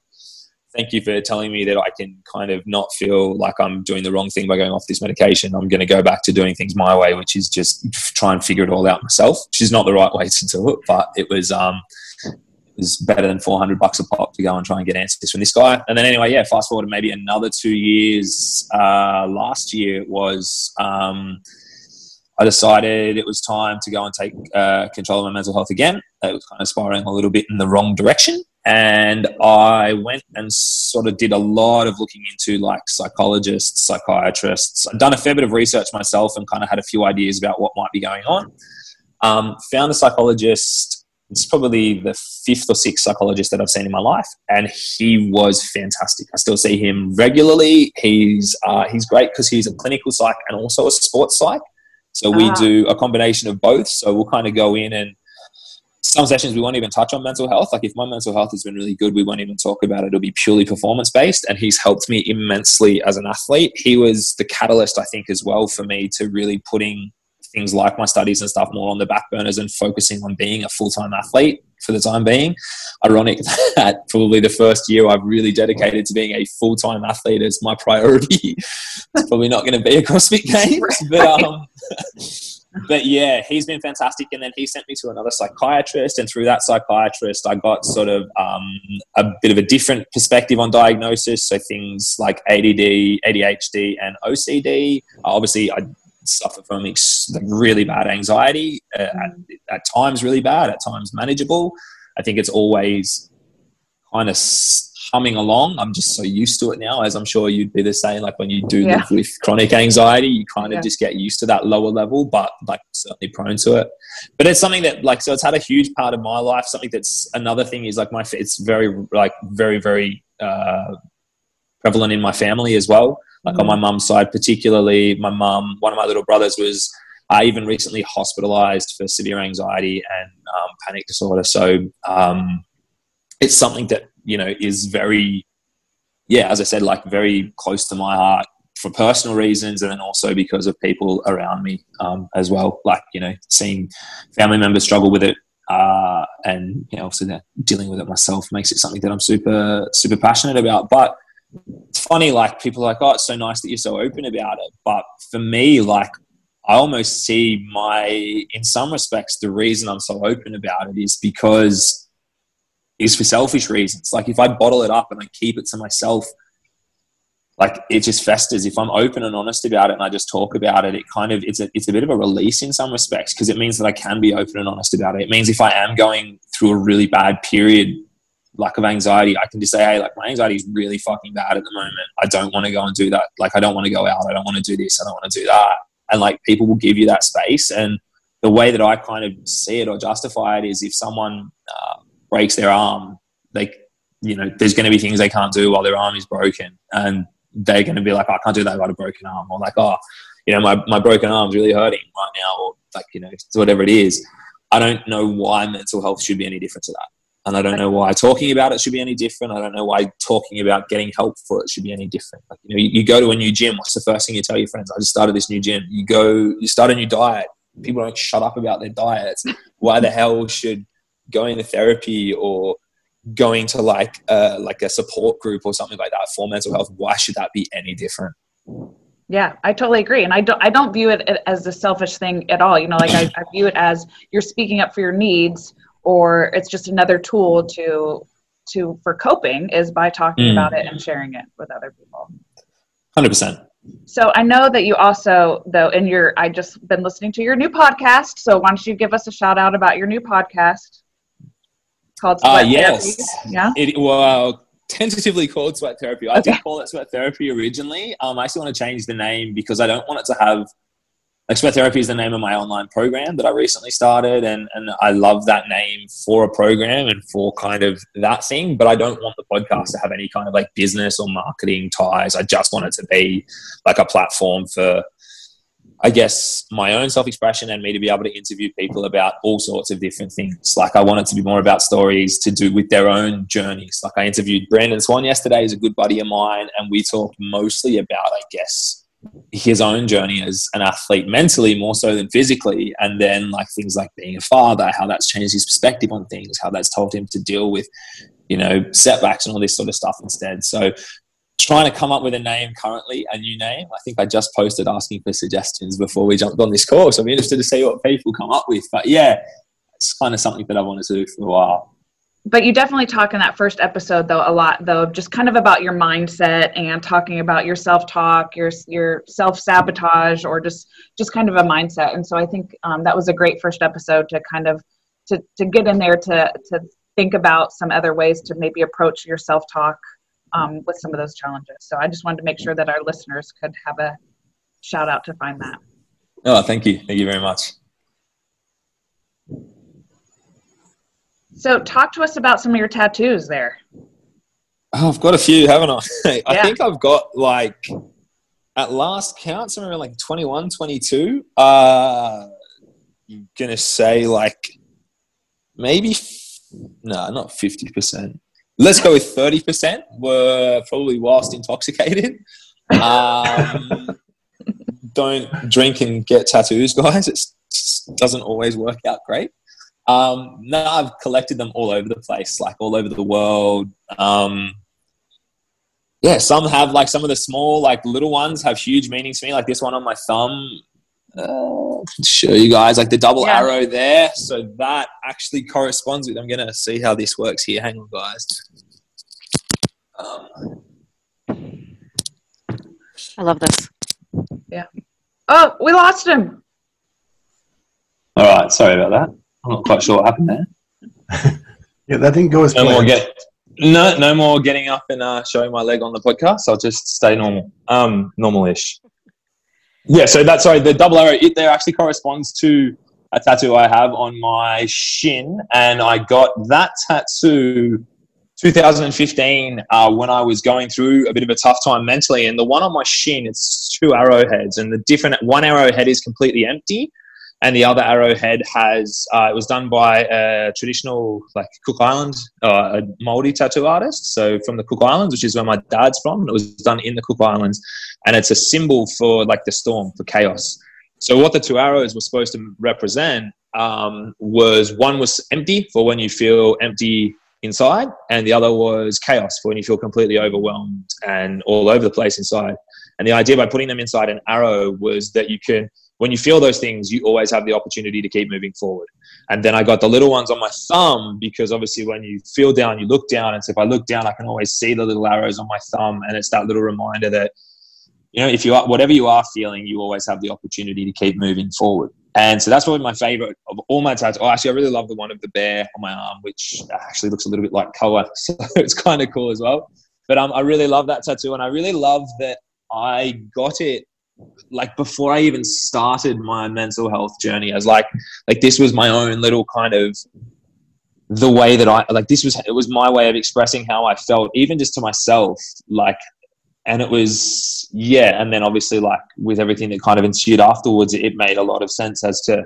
thank you for telling me that I can kind of not feel like I'm doing the wrong thing by going off this medication. I'm going to go back to doing things my way, which is just try and figure it all out myself, which is not the right way to do it, but it was, um, was better than 400 bucks a pop to go and try and get answers from this guy. And then anyway, yeah, fast forward to maybe another two years. Uh, last year was, um, I decided it was time to go and take uh, control of my mental health again. It was kind of spiraling a little bit in the wrong direction. And I went and sort of did a lot of looking into like psychologists, psychiatrists. I'd done a fair bit of research myself and kind of had a few ideas about what might be going on. Um, found a psychologist. It's probably the fifth or sixth psychologist that I've seen in my life, and he was fantastic. I still see him regularly. He's uh, he's great because he's a clinical psych and also a sports psych. So we ah. do a combination of both. So we'll kind of go in and some sessions we won't even touch on mental health. Like if my mental health has been really good, we won't even talk about it. It'll be purely performance based. And he's helped me immensely as an athlete. He was the catalyst, I think, as well for me to really putting things like my studies and stuff more on the back burners and focusing on being a full time athlete for the time being. Ironic that probably the first year I've really dedicated to being a full time athlete as my priority. it's probably not going to be a CrossFit Games, but um, but yeah, he's been fantastic. And then he sent me to another psychiatrist, and through that psychiatrist, I got sort of um, a bit of a different perspective on diagnosis. So things like ADD, ADHD, and OCD. Obviously, I suffer from really bad anxiety, uh, at, at times really bad, at times manageable. I think it's always kind of humming along. I'm just so used to it now, as I'm sure you'd be the same. Like when you do yeah. live with chronic anxiety, you kind of yeah. just get used to that lower level, but like certainly prone to it. But it's something that like so it's had a huge part of my life. Something that's another thing is like my it's very like very very uh, prevalent in my family as well. Like mm-hmm. on my mum's side, particularly my mum, one of my little brothers was uh, even recently hospitalized for severe anxiety and um, panic disorder. So um, it's something that you know is very yeah as i said like very close to my heart for personal reasons and then also because of people around me um, as well like you know seeing family members struggle with it uh, and you know also dealing with it myself makes it something that i'm super super passionate about but it's funny like people are like oh it's so nice that you're so open about it but for me like i almost see my in some respects the reason i'm so open about it is because is for selfish reasons. Like if I bottle it up and I keep it to myself, like it just festers. If I'm open and honest about it and I just talk about it, it kind of it's a it's a bit of a release in some respects because it means that I can be open and honest about it. It means if I am going through a really bad period, like of anxiety, I can just say, hey, like my anxiety is really fucking bad at the moment. I don't want to go and do that. Like I don't want to go out. I don't want to do this. I don't want to do that. And like people will give you that space. And the way that I kind of see it or justify it is if someone uh, breaks their arm, they, you know, there's going to be things they can't do while their arm is broken, and they're going to be like, oh, I can't do that. I've got a broken arm, or like, oh, you know, my my broken arm's really hurting right now, or like, you know, whatever it is. I don't know why mental health should be any different to that. And I don't know why talking about it should be any different. I don't know why talking about getting help for it should be any different. Like, you know, you, you, go to a new gym. What's the first thing you tell your friends? I just started this new gym. You go, you start a new diet. People don't shut up about their diets. Why the hell should going to therapy or going to like like a support group or something like that for mental health why should that be any different yeah i totally agree and i don't i don't view it as a selfish thing at all you know like I, I view it as you're speaking up for your needs or it's just another tool to to for coping is by talking mm. about it and sharing it with other people 100% so I know that you also, though, in your, I just been listening to your new podcast. So why don't you give us a shout out about your new podcast? called uh, Sweat uh, yes. Therapy. Yeah. It, well, tentatively called Sweat Therapy. I okay. did call it Sweat Therapy originally. Um, I actually want to change the name because I don't want it to have like Sweat Therapy is the name of my online program that I recently started, and and I love that name for a program and for kind of that thing. But I don't want the podcast to have any kind of like business or marketing ties. I just want it to be like a platform for I guess, my own self expression and me to be able to interview people about all sorts of different things. Like, I want it to be more about stories to do with their own journeys. Like, I interviewed Brandon Swan yesterday, he's a good buddy of mine, and we talked mostly about, I guess, his own journey as an athlete mentally more so than physically and then like things like being a father how that's changed his perspective on things how that's told him to deal with you know, setbacks and all this sort of stuff instead. So trying to come up with a name currently, a new name. I think I just posted asking for suggestions before we jumped on this call. So I'm interested to see what people come up with. But yeah, it's kind of something that I wanted to do for a while but you definitely talk in that first episode though a lot though just kind of about your mindset and talking about your self-talk your your self-sabotage or just just kind of a mindset. And so i think um, that was a great first episode to kind of to, to get in there to to think about some other ways to maybe approach your self-talk um, with some of those challenges. So i just wanted to make sure that our listeners could have a shout out to find that. Oh thank you. Thank you very much So, talk to us about some of your tattoos there. Oh, I've got a few, haven't I? I think I've got like, at last count, somewhere around like 21, 22. Uh, I'm going to say like maybe, no, not 50%. Let's go with 30% were probably whilst intoxicated. Um, don't drink and get tattoos, guys. It doesn't always work out great. Um, no, I've collected them all over the place, like all over the world. Um, yeah, some have like some of the small, like little ones have huge meanings to me. Like this one on my thumb. Uh, show you guys like the double yeah. arrow there. So that actually corresponds with. I'm gonna see how this works here. Hang on, guys. Um, I love this. Yeah. Oh, we lost him. All right. Sorry about that. I'm not quite sure what happened there. yeah, that didn't go as no more get no no more getting up and uh, showing my leg on the podcast. I'll just stay normal, um, normal-ish. Yeah, so that's sorry. The double arrow it there actually corresponds to a tattoo I have on my shin, and I got that tattoo 2015 uh, when I was going through a bit of a tough time mentally. And the one on my shin, it's two arrowheads, and the different one arrowhead is completely empty, and the other arrowhead has uh, it was done by a traditional like Cook Island uh, a Maori tattoo artist. So from the Cook Islands, which is where my dad's from, and it was done in the Cook Islands, and it's a symbol for like the storm for chaos. So what the two arrows were supposed to represent um, was one was empty for when you feel empty inside, and the other was chaos for when you feel completely overwhelmed and all over the place inside. And the idea by putting them inside an arrow was that you can when you feel those things, you always have the opportunity to keep moving forward. And then I got the little ones on my thumb because obviously when you feel down, you look down. And so if I look down, I can always see the little arrows on my thumb. And it's that little reminder that, you know, if you are, whatever you are feeling, you always have the opportunity to keep moving forward. And so that's probably my favorite of all my tattoos. Oh, actually, I really love the one of the bear on my arm, which actually looks a little bit like Koa. So it's kind of cool as well. But um, I really love that tattoo. And I really love that I got it like before I even started my mental health journey, I was like, like this was my own little kind of the way that I like this was it was my way of expressing how I felt, even just to myself. Like, and it was yeah, and then obviously like with everything that kind of ensued afterwards, it made a lot of sense as to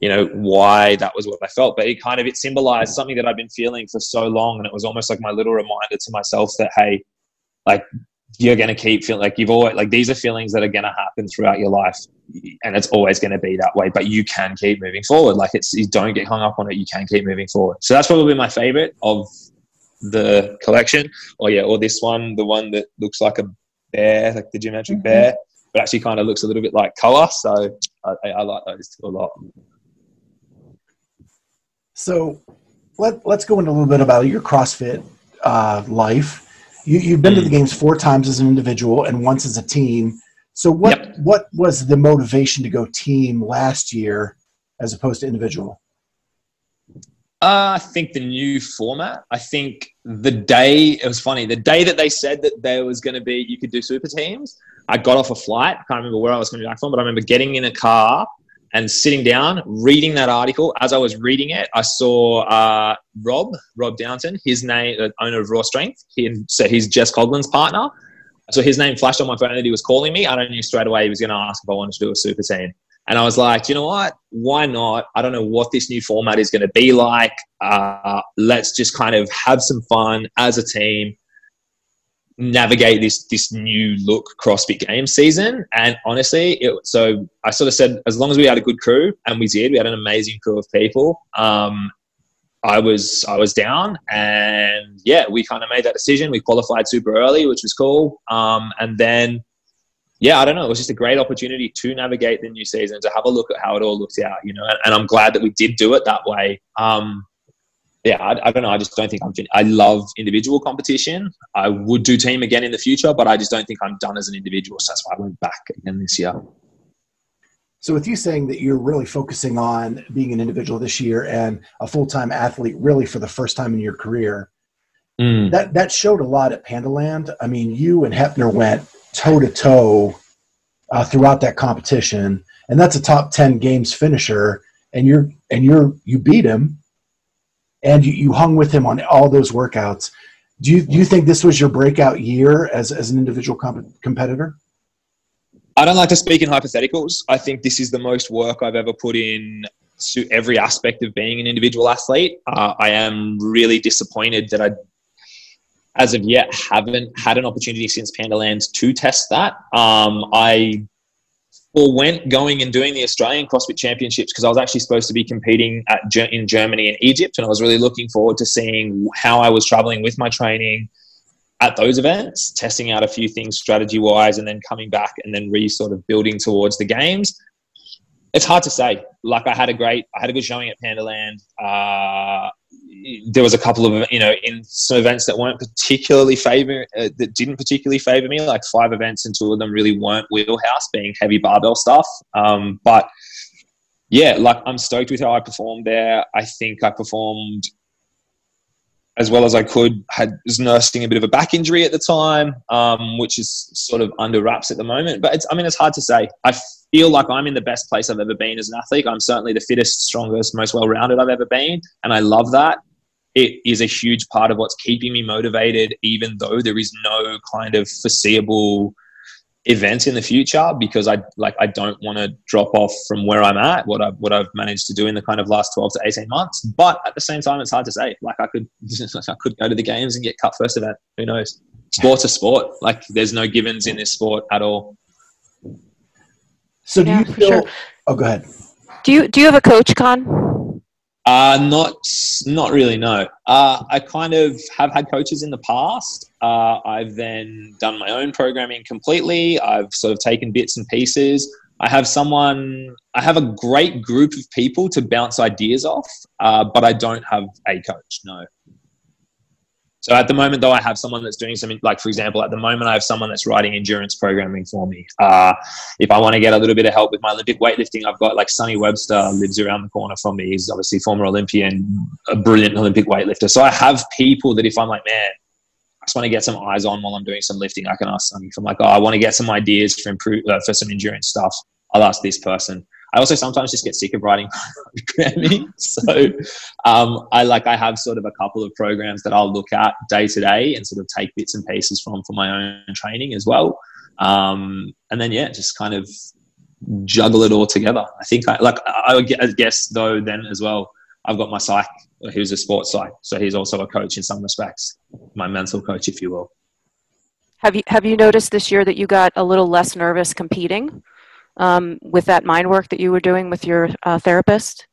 you know why that was what I felt. But it kind of it symbolized something that I've been feeling for so long, and it was almost like my little reminder to myself that hey, like you're going to keep feeling like you've always like these are feelings that are going to happen throughout your life and it's always going to be that way but you can keep moving forward. Like it's you don't get hung up on it you can keep moving forward. So that's probably my favorite of the collection. Or oh, yeah or this one the one that looks like a bear like the geometric mm-hmm. bear but actually kind of looks a little bit like Koa so I, I like those a lot. So let, let's go into a little bit about your crossfit uh, life you, have been to the hmm. games four times as an individual and once as a team. So what yep. what was the motivation to go team last year as opposed to individual? Uh, I think the new format. I think the day it was funny. The day that they said that there was going to be you could do super teams, I got off a flight. I can't remember where I was going to be back from, but I remember getting in a car and sitting down, reading that article. As I was reading it, I saw uh, Rob, Rob Downton, his name, the owner of Raw Strength. He, so he's Jess Coughlan's partner. So his name flashed on my phone that he was calling me. I don't knew straight away he was going to ask if I wanted to do a super team. And I was like, you know what? Why not? I don't know what this new format is going to be like. Uh, let's just kind of have some fun as a team navigate this this new look CrossFit game season. And honestly, it, so I sort of said, as long as we had a good crew, and we did, we had an amazing crew of people. Um, I was I was down, and yeah, we kind of made that decision. We qualified super early, which was cool. Um, and then, yeah, I don't know. It was just a great opportunity to navigate the new season, to have a look at how it all looked out, you know. And, and I'm glad that we did do it that way. Um, yeah, I, I, don't know. I just don't think I'm. I love individual competition. I would do team again in the future, but I just don't think I'm done as an individual. So that's why I went back again this year. So, with you saying that you're really focusing on being an individual this year and a full time athlete, really for the first time in your career, mm. that that showed a lot at Pandaland. I mean, you and Heppner went toe to toe throughout that competition, and that's a top ten games finisher. And you're and you're you beat him, and you, you hung with him on all those workouts. Do you do you think this was your breakout year as as an individual comp- competitor? I don't like to speak in hypotheticals. I think this is the most work I've ever put in to every aspect of being an individual athlete. Uh, I am really disappointed that I, as of yet, haven't had an opportunity since Pandaland to test that. Um, I forwent going and doing the Australian CrossFit Championships because I was actually supposed to be competing at, in Germany and Egypt, and I was really looking forward to seeing how I was traveling with my training at those events, testing out a few things strategy wise, and then coming back and then re sort of building towards the games. It's hard to say. Like I had a great, I had a good showing at Pandaland. Uh, there was a couple of you know in some events that weren't particularly favor uh, that didn't particularly favor me. Like five events, and two of them really weren't wheelhouse, being heavy barbell stuff. Um, but yeah, like I'm stoked with how I performed there. I think I performed as well as I could. Had was nursing a bit of a back injury at the time, um, which is sort of under wraps at the moment. But it's, I mean, it's hard to say. I feel like I'm in the best place I've ever been as an athlete. I'm certainly the fittest, strongest, most well-rounded I've ever been, and I love that. It is a huge part of what's keeping me motivated, even though there is no kind of foreseeable events in the future because I like I don't want to drop off from where I'm at, what I've what I've managed to do in the kind of last twelve to eighteen months. But at the same time, it's hard to say. Like I could I could go to the games and get cut first event. Who knows? Sport's a sport. Like there's no givens in this sport at all. So do yeah, you feel? Sure. Oh, go ahead. Do you do you have a coach, Khan? Uh, not, not really. No. Uh, I kind of have had coaches in the past. Uh, I've then done my own programming completely. I've sort of taken bits and pieces. I have someone. I have a great group of people to bounce ideas off, uh, but I don't have a coach. No. So at the moment, though, I have someone that's doing something like, for example, at the moment, I have someone that's writing endurance programming for me. Uh, if I want to get a little bit of help with my Olympic weightlifting, I've got like Sonny Webster lives around the corner from me. He's obviously former Olympian, a brilliant Olympic weightlifter. So I have people that if I'm like, man, I just want to get some eyes on while I'm doing some lifting, I can ask Sonny. If I'm like, oh, I want to get some ideas for improve uh, for some endurance stuff, I'll ask this person. I also sometimes just get sick of writing programming. So um, I like I have sort of a couple of programs that I'll look at day to day and sort of take bits and pieces from for my own training as well. Um, and then yeah, just kind of juggle it all together. I think I like I would guess though then as well. I've got my psych. Who's a sports psych, so he's also a coach in some respects, my mental coach, if you will. Have you have you noticed this year that you got a little less nervous competing? Um, with that mind work that you were doing with your uh, therapist?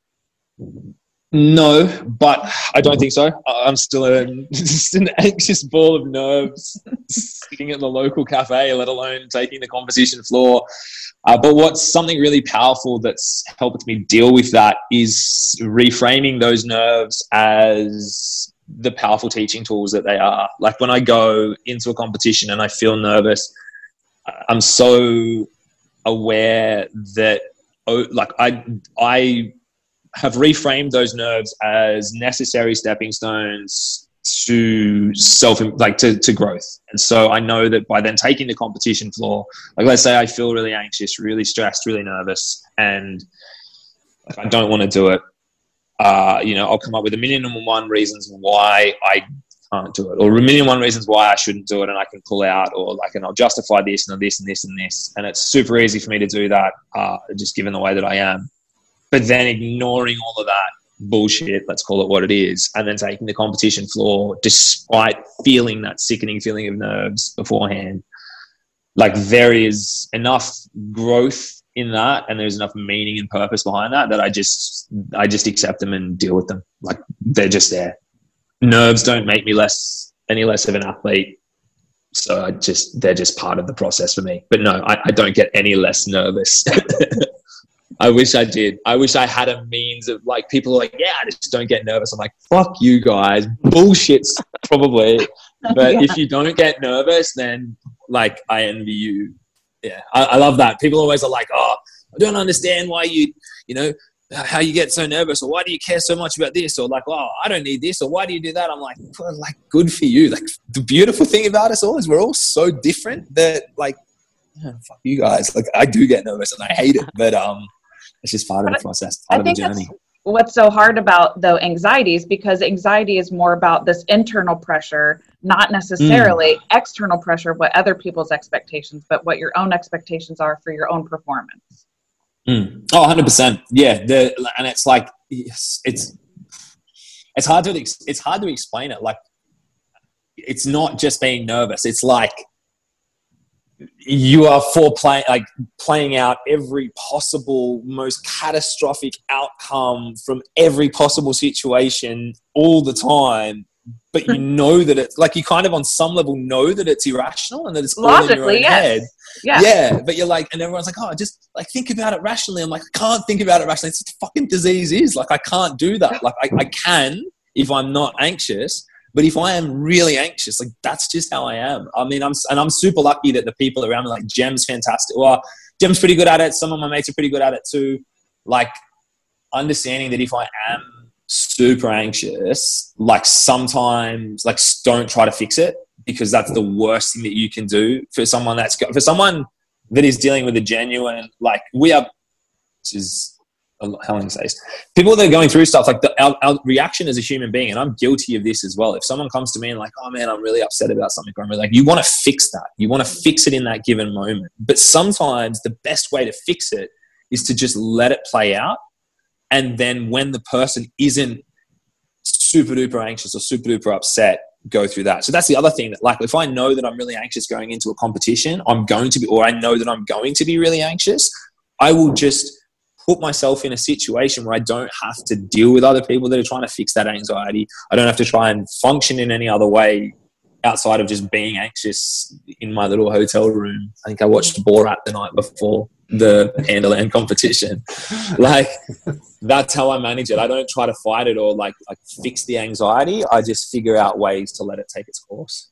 No, but I don't think so. I'm still a, just an anxious ball of nerves sitting at the local cafe, let alone taking the competition floor. Uh, but what's something really powerful that's helped me deal with that is reframing those nerves as the powerful teaching tools that they are. Like when I go into a competition and I feel nervous, I'm so aware that oh, like I I have reframed those nerves as necessary stepping stones to self like to, to growth. And so i know that by then taking the competition floor like let's say i feel really anxious really stressed really nervous and like, i don't want to do it uh, you know i'll come up with a million and one reasons why i can't do it, or a million one reasons why I shouldn't do it, and I can pull out, or like, and I'll justify this and this and this and this, and it's super easy for me to do that, uh, just given the way that I am. But then ignoring all of that bullshit, let's call it what it is, and then taking the competition floor, despite feeling that sickening feeling of nerves beforehand, like there is enough growth in that and there's enough meaning and purpose behind that that I just I just accept them and deal with them. Like they're just there. Nerves don't make me less any less of an athlete. So I just they're just part of the process for me. But no, I, I don't get any less nervous. I wish I did. I wish I had a means of like people are like, yeah, I just don't get nervous. I'm like, fuck you guys. Bullshit's probably. But yeah. if you don't get nervous, then like I envy you. Yeah. I, I love that. People always are like, oh, I don't understand why you, you know, how you get so nervous or why do you care so much about this or like oh i don't need this or why do you do that i'm like well, like good for you like the beautiful thing about us all is we're all so different that like oh, fuck you guys like i do get nervous and i hate it but um it's just part of the process, part of the journey. What's so hard about though anxiety is because anxiety is more about this internal pressure, not necessarily mm. external pressure, what other people's expectations, but what your own expectations are for your own performance. Mm. Oh, 100%. Yeah. The, and it's like, it's, it's, it's hard to, it's hard to explain it. Like, it's not just being nervous. It's like, you are for playing like playing out every possible most catastrophic outcome from every possible situation all the time but you know that it's like you kind of on some level know that it's irrational and that it's all in your own yes. head yeah. yeah but you're like and everyone's like oh just like think about it rationally i'm like i can't think about it rationally it's a fucking disease is like i can't do that like I, I can if i'm not anxious but if I am really anxious, like that's just how I am. I mean, I'm and I'm super lucky that the people around me, like Jem's fantastic. Well, Jem's pretty good at it. Some of my mates are pretty good at it too. Like understanding that if I am super anxious, like sometimes, like don't try to fix it because that's the worst thing that you can do for someone that's for someone that is dealing with a genuine like we are, which is how long says people that are going through stuff like the, our, our, reaction as a human being and i'm guilty of this as well. If someone comes to me and like oh man i'm really upset about something i'm really like you want to fix that. You want to fix it in that given moment. But sometimes the best way to fix it is to just let it play out and then when the person isn't super duper anxious or super duper upset go through that so that's the other thing that like if i know that i'm really anxious going into a competition i'm going to be or i know that i'm going to be really anxious i will just put myself in a situation where I don't have to deal with other people that are trying to fix that anxiety. I don't have to try and function in any other way outside of just being anxious in my little hotel room. I think I watched Borat the night before the Pandaland competition. Like that's how I manage it. I don't try to fight it or like like fix the anxiety. I just figure out ways to let it take its course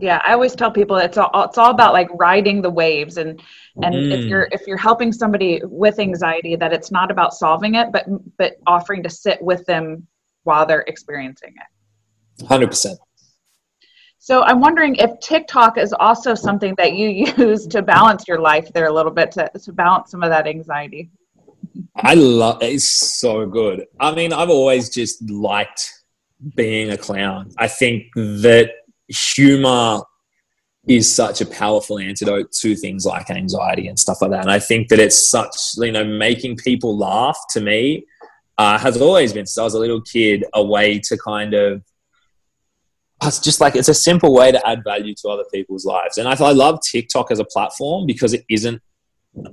yeah i always tell people it's all it's all about like riding the waves and and mm. if you're if you're helping somebody with anxiety that it's not about solving it but but offering to sit with them while they're experiencing it 100% so i'm wondering if tiktok is also something that you use to balance your life there a little bit to, to balance some of that anxiety? I love it's so good. I mean i've always just liked being a clown. I think that humor is such a powerful antidote to things like anxiety and stuff like that. And I think that it's such, you know, making people laugh to me uh, has always been, since I was a little kid, a way to kind of, it's just like, it's a simple way to add value to other people's lives. And I, I love TikTok as a platform because it isn't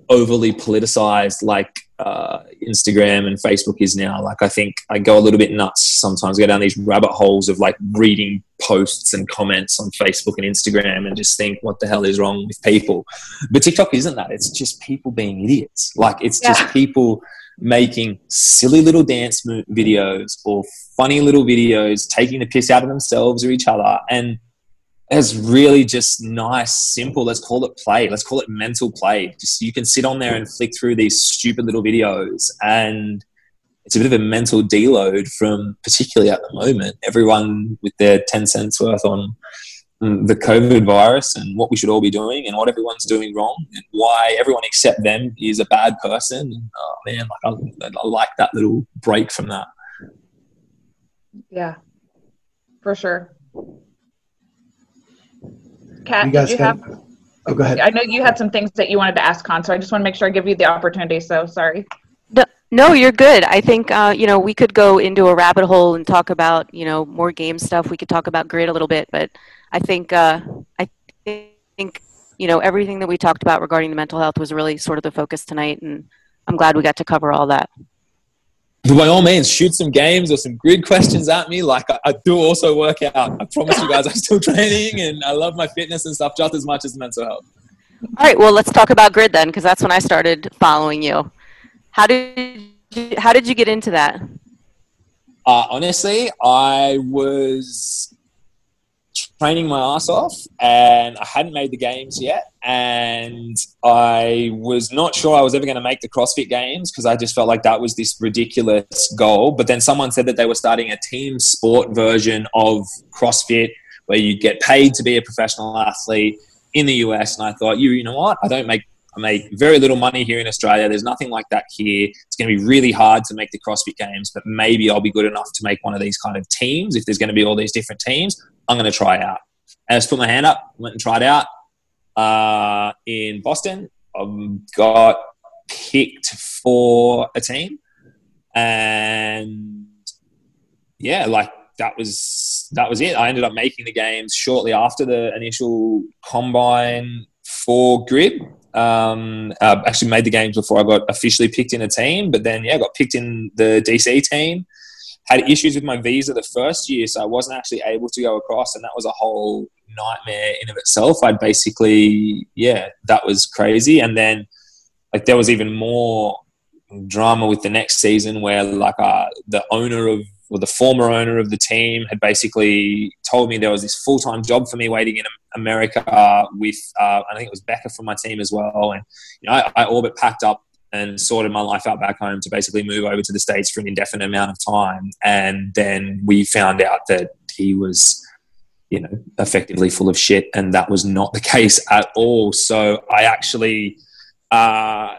overly politicized like uh, Instagram and Facebook is now. Like, I think I go a little bit nuts sometimes, I go down these rabbit holes of like reading posts and comments on Facebook and Instagram and just think, what the hell is wrong with people? But TikTok isn't that. It's just people being idiots. Like, it's yeah. just people making silly little dance videos or funny little videos, taking the piss out of themselves or each other. And it's really just nice, simple. Let's call it play. Let's call it mental play. Just you can sit on there and flick through these stupid little videos, and it's a bit of a mental deload from, particularly at the moment, everyone with their ten cents worth on the COVID virus and what we should all be doing and what everyone's doing wrong and why everyone except them is a bad person. Oh man, like I, I like that little break from that. Yeah, for sure. Cat, you guys you have, oh, go ahead. I know you had some things that you wanted to ask on, so I just want to make sure I give you the opportunity. So sorry. No, no you're good. I think uh, you know we could go into a rabbit hole and talk about you know more game stuff. We could talk about grid a little bit, but I think uh, I think you know, everything that we talked about regarding the mental health was really sort of the focus tonight, and I'm glad we got to cover all that. By all means, shoot some games or some grid questions at me. Like I, I do also work out. I promise you guys, I'm still training, and I love my fitness and stuff just as much as mental health. All right, well, let's talk about grid then, because that's when I started following you. How did you, how did you get into that? Uh, honestly, I was training my ass off and I hadn't made the games yet. And I was not sure I was ever going to make the CrossFit games because I just felt like that was this ridiculous goal. But then someone said that they were starting a team sport version of CrossFit where you get paid to be a professional athlete in the US. And I thought, you, you know what? I don't make I make very little money here in Australia. There's nothing like that here. It's going to be really hard to make the CrossFit Games, but maybe I'll be good enough to make one of these kind of teams. If there's going to be all these different teams, I'm going to try it out. I just put my hand up, went and tried out uh, in Boston. I got picked for a team, and yeah, like that was that was it. I ended up making the games shortly after the initial combine for grid um, uh, actually made the games before I got officially picked in a team, but then yeah, I got picked in the DC team. Had issues with my visa the first year, so I wasn't actually able to go across, and that was a whole nightmare in of itself. I'd basically yeah, that was crazy, and then like there was even more drama with the next season where like uh, the owner of or the former owner of the team had basically told me there was this full time job for me waiting in America with uh, I think it was Becca from my team as well, and you know I, I all but packed up and sorted my life out back home to basically move over to the states for an indefinite amount of time, and then we found out that he was you know effectively full of shit, and that was not the case at all. So I actually uh,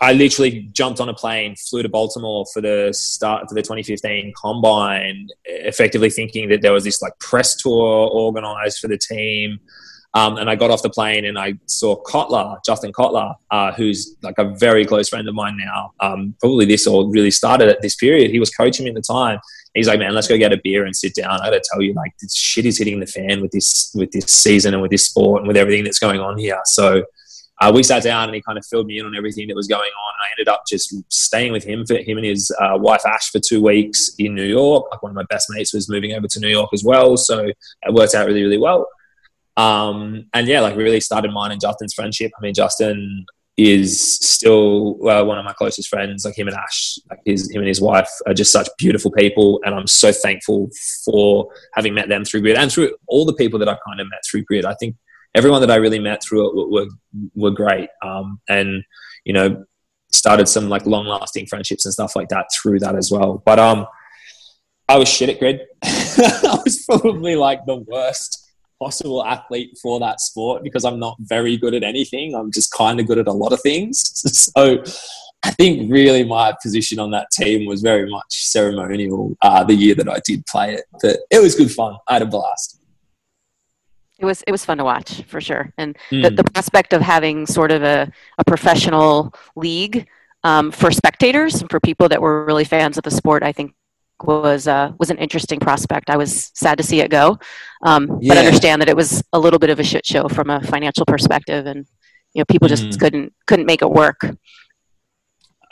I literally jumped on a plane, flew to Baltimore for the start for the 2015 combine, effectively thinking that there was this like press tour organized for the team. Um, and I got off the plane and I saw Kotler, Justin Kotler, uh, who's like a very close friend of mine now. Um, probably this all really started at this period. He was coaching me at the time. He's like, man, let's go get a beer and sit down. I got to tell you, like, this shit is hitting the fan with this with this season and with this sport and with everything that's going on here. So uh, we sat down and he kind of filled me in on everything that was going on. And I ended up just staying with him for him and his uh, wife Ash for two weeks in New York. Like one of my best mates was moving over to New York as well, so it worked out really, really well. Um, and yeah, like really started mine and Justin's friendship. I mean, Justin is still uh, one of my closest friends. Like him and Ash, like his him and his wife are just such beautiful people, and I'm so thankful for having met them through Grid and through all the people that I kind of met through Grid. I think everyone that I really met through it were were great, um, and you know started some like long lasting friendships and stuff like that through that as well. But um, I was shit at grid. I was probably like the worst possible athlete for that sport because I'm not very good at anything. I'm just kind of good at a lot of things. So I think really my position on that team was very much ceremonial uh, the year that I did play it. But it was good fun. I had a blast it was it was fun to watch for sure and mm. the, the, prospect of having sort of a, a professional league um, for spectators and for people that were really fans of the sport i think was uh, was an interesting prospect i was sad to see it go um, yeah. but understand that it was a little bit of a shit show from a financial perspective and you know people just mm. couldn't couldn't make it work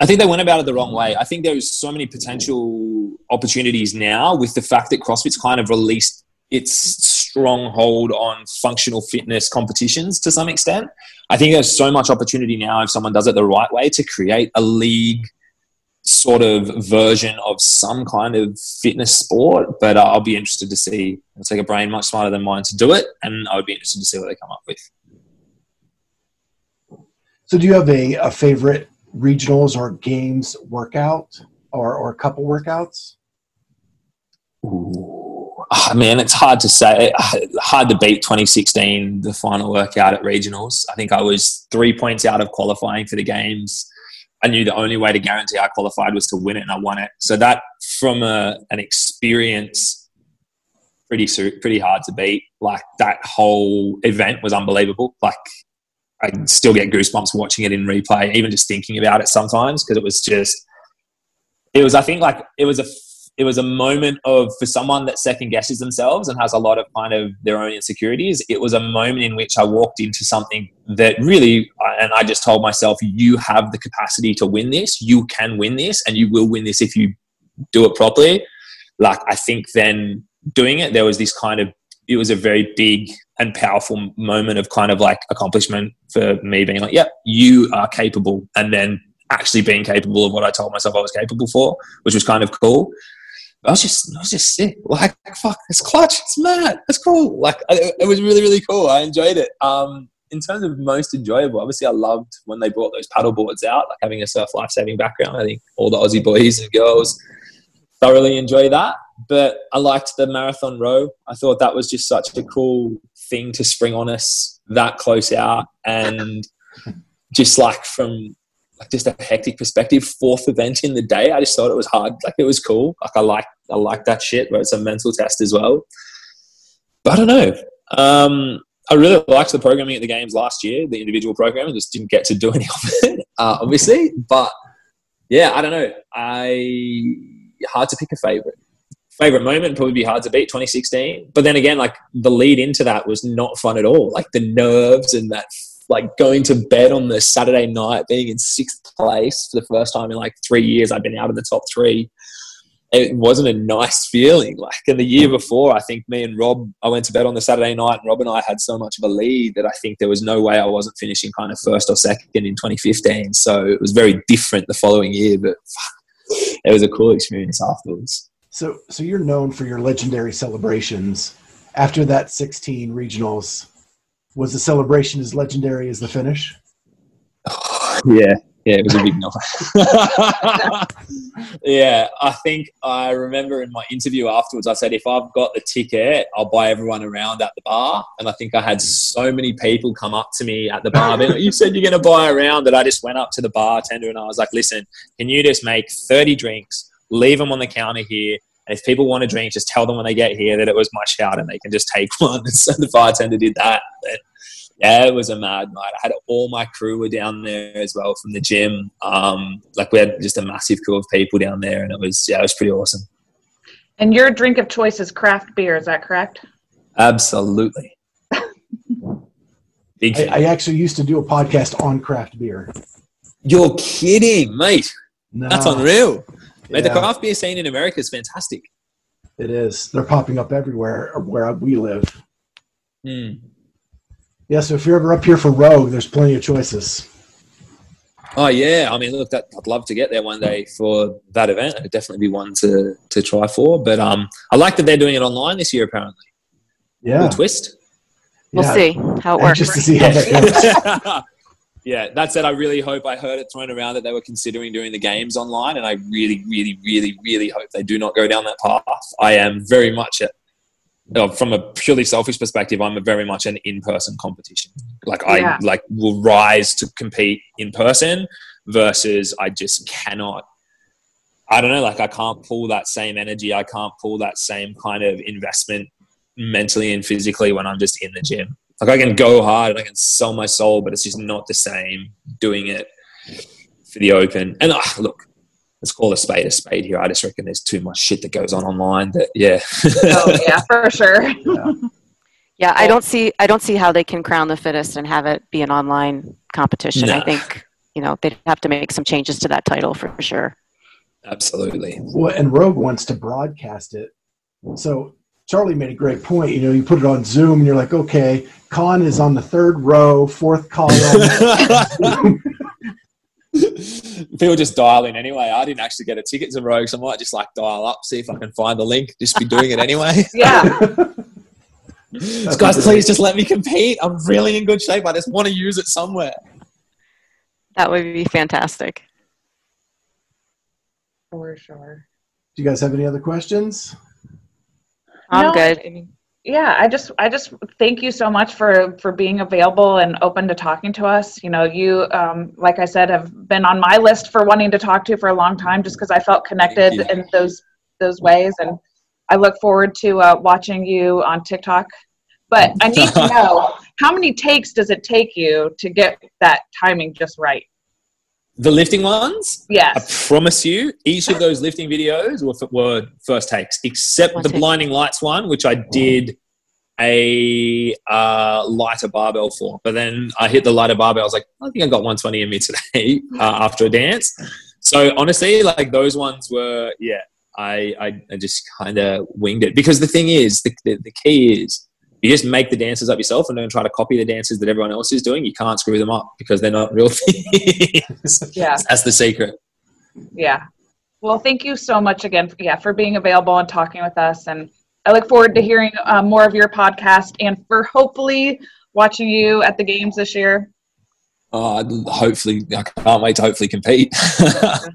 I think they went about it the wrong way. I think there's so many potential opportunities now with the fact that CrossFit's kind of released its stronghold on functional fitness competitions to some extent. I think there's so much opportunity now if someone does it the right way to create a league sort of version of some kind of fitness sport. But I'll be interested to see. It'll take a brain much smarter than mine to do it, and I would be interested to see what they come up with. So, do you have a, a favorite regionals or games workout or, or a couple workouts? Ooh oh, man, it's hard to say. Hard to beat 2016, the final workout at regionals. I think I was three points out of qualifying for the games. I knew the only way to guarantee I qualified was to win it, and I won it. So that, from a, an experience, pretty pretty hard to beat. Like that whole event was unbelievable. Like I still get goosebumps watching it in replay, even just thinking about it sometimes because it was just. It was, I think, like it was a it was a moment of for someone that second guesses themselves and has a lot of kind of their own insecurities. It was a moment in which I walked into something that really, and I just told myself, you have the capacity to win this. You can win this, and you will win this if you do it properly. Like I think then doing it, there was this kind of it was a very big and powerful moment of kind of like accomplishment for me being like, yeah, you are capable. And then actually being capable of what I told myself I was capable for, which was kind of cool. I was just, I was just sick. Like, fuck, it's clutch. It's mad. It's cool. Like, it, it was really, really cool. I enjoyed it. Um, in terms of most enjoyable, obviously, I loved when they brought those paddle boards out, like having a surf life saving background. I think all the Aussie boys and girls thoroughly enjoy that. But I liked the marathon row. I thought that was just such a cool thing to spring on us that close out. And just like from like just a hectic perspective, fourth event in the day, I just thought it was hard. Like it was cool. Like I like I like that shit where it's a mental test as well. But I don't know. Um, I really liked the programming at the games last year, the individual programming. Just didn't get to do any of it, uh, obviously. But yeah, I don't know. I hard to pick a favorite. Favorite moment probably be hard to beat 2016. But then again, like the lead into that was not fun at all. Like the nerves and that like going to bed on the Saturday night, being in sixth place for the first time in like three years. I'd been out of the top three. It wasn't a nice feeling. Like in the year before, I think me and Rob, I went to bed on the Saturday night, and Rob and I had so much of a lead that I think there was no way I wasn't finishing kind of first or second in 2015. So it was very different the following year, but it was a cool experience afterwards. So, so you're known for your legendary celebrations. After that 16 regionals, was the celebration as legendary as the finish? yeah, yeah, it was a big night. yeah, I think I remember in my interview afterwards, I said, if I've got the ticket, I'll buy everyone around at the bar. And I think I had so many people come up to me at the bar, being like, you said you're going to buy around that I just went up to the bartender and I was like, listen, can you just make 30 drinks, leave them on the counter here, and if people want a drink, just tell them when they get here that it was my shout and they can just take one. And so the bartender did that. And yeah, it was a mad night. I had all my crew were down there as well from the gym. Um, like we had just a massive crew of people down there, and it was yeah, it was pretty awesome. And your drink of choice is craft beer. Is that correct? Absolutely. Big I, I, actually used to do a podcast on craft beer. You're kidding, mate. No. That's unreal. Mate, yeah. the craft beer scene in America is fantastic. It is. They're popping up everywhere where we live. Mm. Yeah, so if you're ever up here for Rogue, there's plenty of choices. Oh yeah, I mean, look, that, I'd love to get there one day for that event. It'd definitely be one to to try for. But um, I like that they're doing it online this year. Apparently, yeah, twist. We'll yeah. see how it works. Just to see how that goes. yeah, that said, I really hope I heard it thrown around that they were considering doing the games online, and I really, really, really, really hope they do not go down that path. I am very much a, from a purely selfish perspective, I'm a very much an in-person competition. Like I like will rise to compete in person versus I just cannot. I don't know. Like I can't pull that same energy. I can't pull that same kind of investment mentally and physically when I'm just in the gym. Like I can go hard and I can sell my soul, but it's just not the same doing it for the open. And uh, look, let's call a spade a spade here. I just reckon there's too much shit that goes on online that yeah. oh yeah, for sure. yeah. yeah, I don't see I don't see how they can crown the fittest and have it be an online competition. No. I think you know they'd have to make some changes to that title for sure. Absolutely. Well, and Rogue wants to broadcast it. So Charlie made a great point. You know, you put it on Zoom and you're like, okay, Khan is on the third row, fourth column. People just dial in anyway. I didn't actually get a ticket to Rogue, so I might just like dial up, see if I can find the link. Just be doing it anyway. yeah. so guys, please just let me compete. I'm really in good shape. I just want to use it somewhere. That would be fantastic. For sure. Do you guys have any other questions? I'm no, good. Yeah, I just I just thank you so much for for being available and open to talking to us. You know, you um, like I said have been on my list for wanting to talk to for a long time, just because I felt connected in those those ways, and I look forward to uh, watching you on TikTok. But I need to know how many takes does it take you to get that timing just right? The lifting ones, yeah, I promise you, each of those lifting videos were, were first takes, except One the take. blinding lights one, which I did a uh, lighter barbell for. But then I hit the lighter barbell. I was like, I think I got 120 in me today uh, after a dance. So honestly, like those ones were, yeah, I, I, I just kind of winged it. Because the thing is, the, the, the key is, you just make the dances up yourself and don't try to copy the dances that everyone else is doing. You can't screw them up because they're not real things. Yeah. That's the secret. Yeah. Well, thank you so much again, for, yeah, for being available and talking with us. And I look forward to hearing uh, more of your podcast and for hopefully watching you at the games this year. Uh, hopefully, I can't wait to hopefully compete.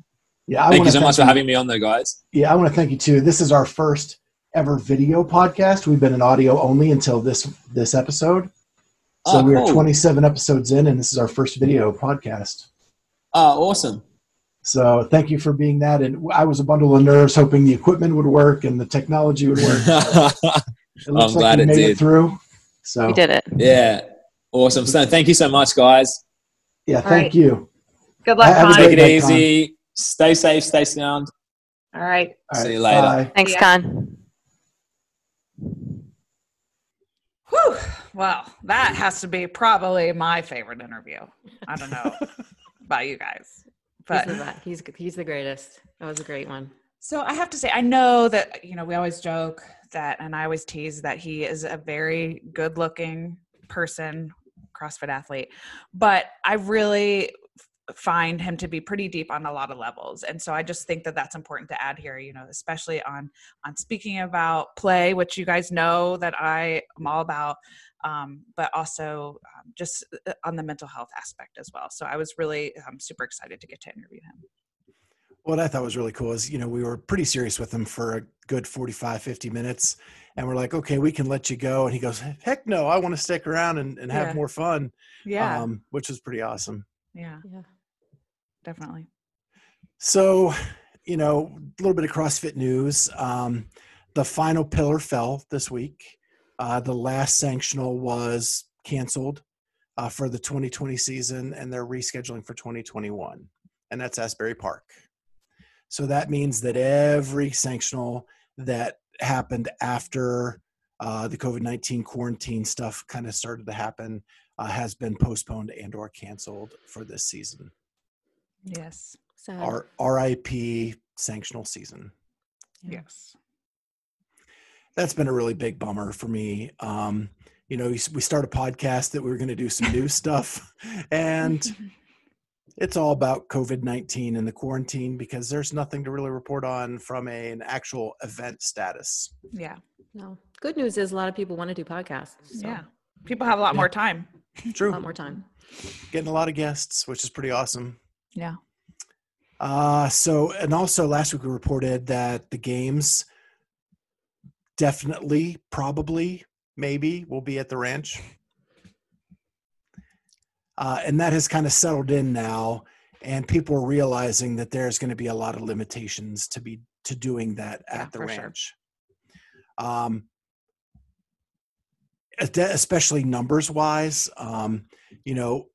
Yeah, I Thank you so much for having me on, though, guys. Yeah, I want to thank you too. This is our first ever video podcast. We've been in audio only until this this episode. So Oh, we are cool. 27 episodes in, and this is our first video podcast. Oh, awesome. So thank you for being that. And I was a bundle of nerves, hoping the equipment would work and the technology would work. It looks I'm like glad we it made did. it through. So We did it. yeah, awesome. So, thank you so much, guys. yeah, All thank right. you. Good luck, Have a Khan. Take it night, Khan. easy. Stay safe. Stay sound. All right. All See you later. bye. Thanks, Yeah. Khan. Whew. Well, that has to be probably my favorite interview. I don't know about you guys, but He's the, he's, he's the greatest. That was a great one. So I have to say, I know that, you know, we always joke that, and I always tease that he is a very good looking person, CrossFit athlete, but I really find him to be pretty deep on a lot of levels. And so I just think that that's important to add here, you know, especially on, on speaking about play, which you guys know that I am all about, um, but also um, just uh, on the mental health aspect as well. So I was really um, super excited to get to interview him. What I thought was really cool is, you know, we were pretty serious with him for a good 45, 50 minutes. And we're like, okay, we can let you go. And he goes, heck no, I want to stick around and, and have Yeah. more fun. Yeah. Um, which was pretty awesome. yeah. Yeah. Definitely. So, you know, a little bit of CrossFit news. Um, the final pillar fell this week. Uh, the last sanctional was canceled uh, for the 2020 season, and they're rescheduling for 2021, and that's Asbury Park. So that means that every sanctional that happened after uh, the COVID 19 quarantine stuff kind of started to happen uh, has been postponed and or canceled for this season. Yes. Sad. our RIP sanctional season. Yeah. Yes. That's been a really big bummer for me. Um, you know, we we start a podcast that we were going to do some new stuff, and it's all about COVID nineteen and the quarantine because there's nothing to really report on from a, an actual event status. Yeah. No. Good news is a lot of people want to do podcasts. So Yeah. People have a lot Yeah. more time. True. a lot more time. getting a lot of guests, which is pretty awesome. Yeah. Uh, so, and also last week we reported that the games definitely, probably, maybe will be at the ranch. Uh, and that has kind of settled in now, and people are realizing that there's going to be a lot of limitations to be to doing that at Yeah, the for sure. ranch. Um, especially numbers wise, um, you know,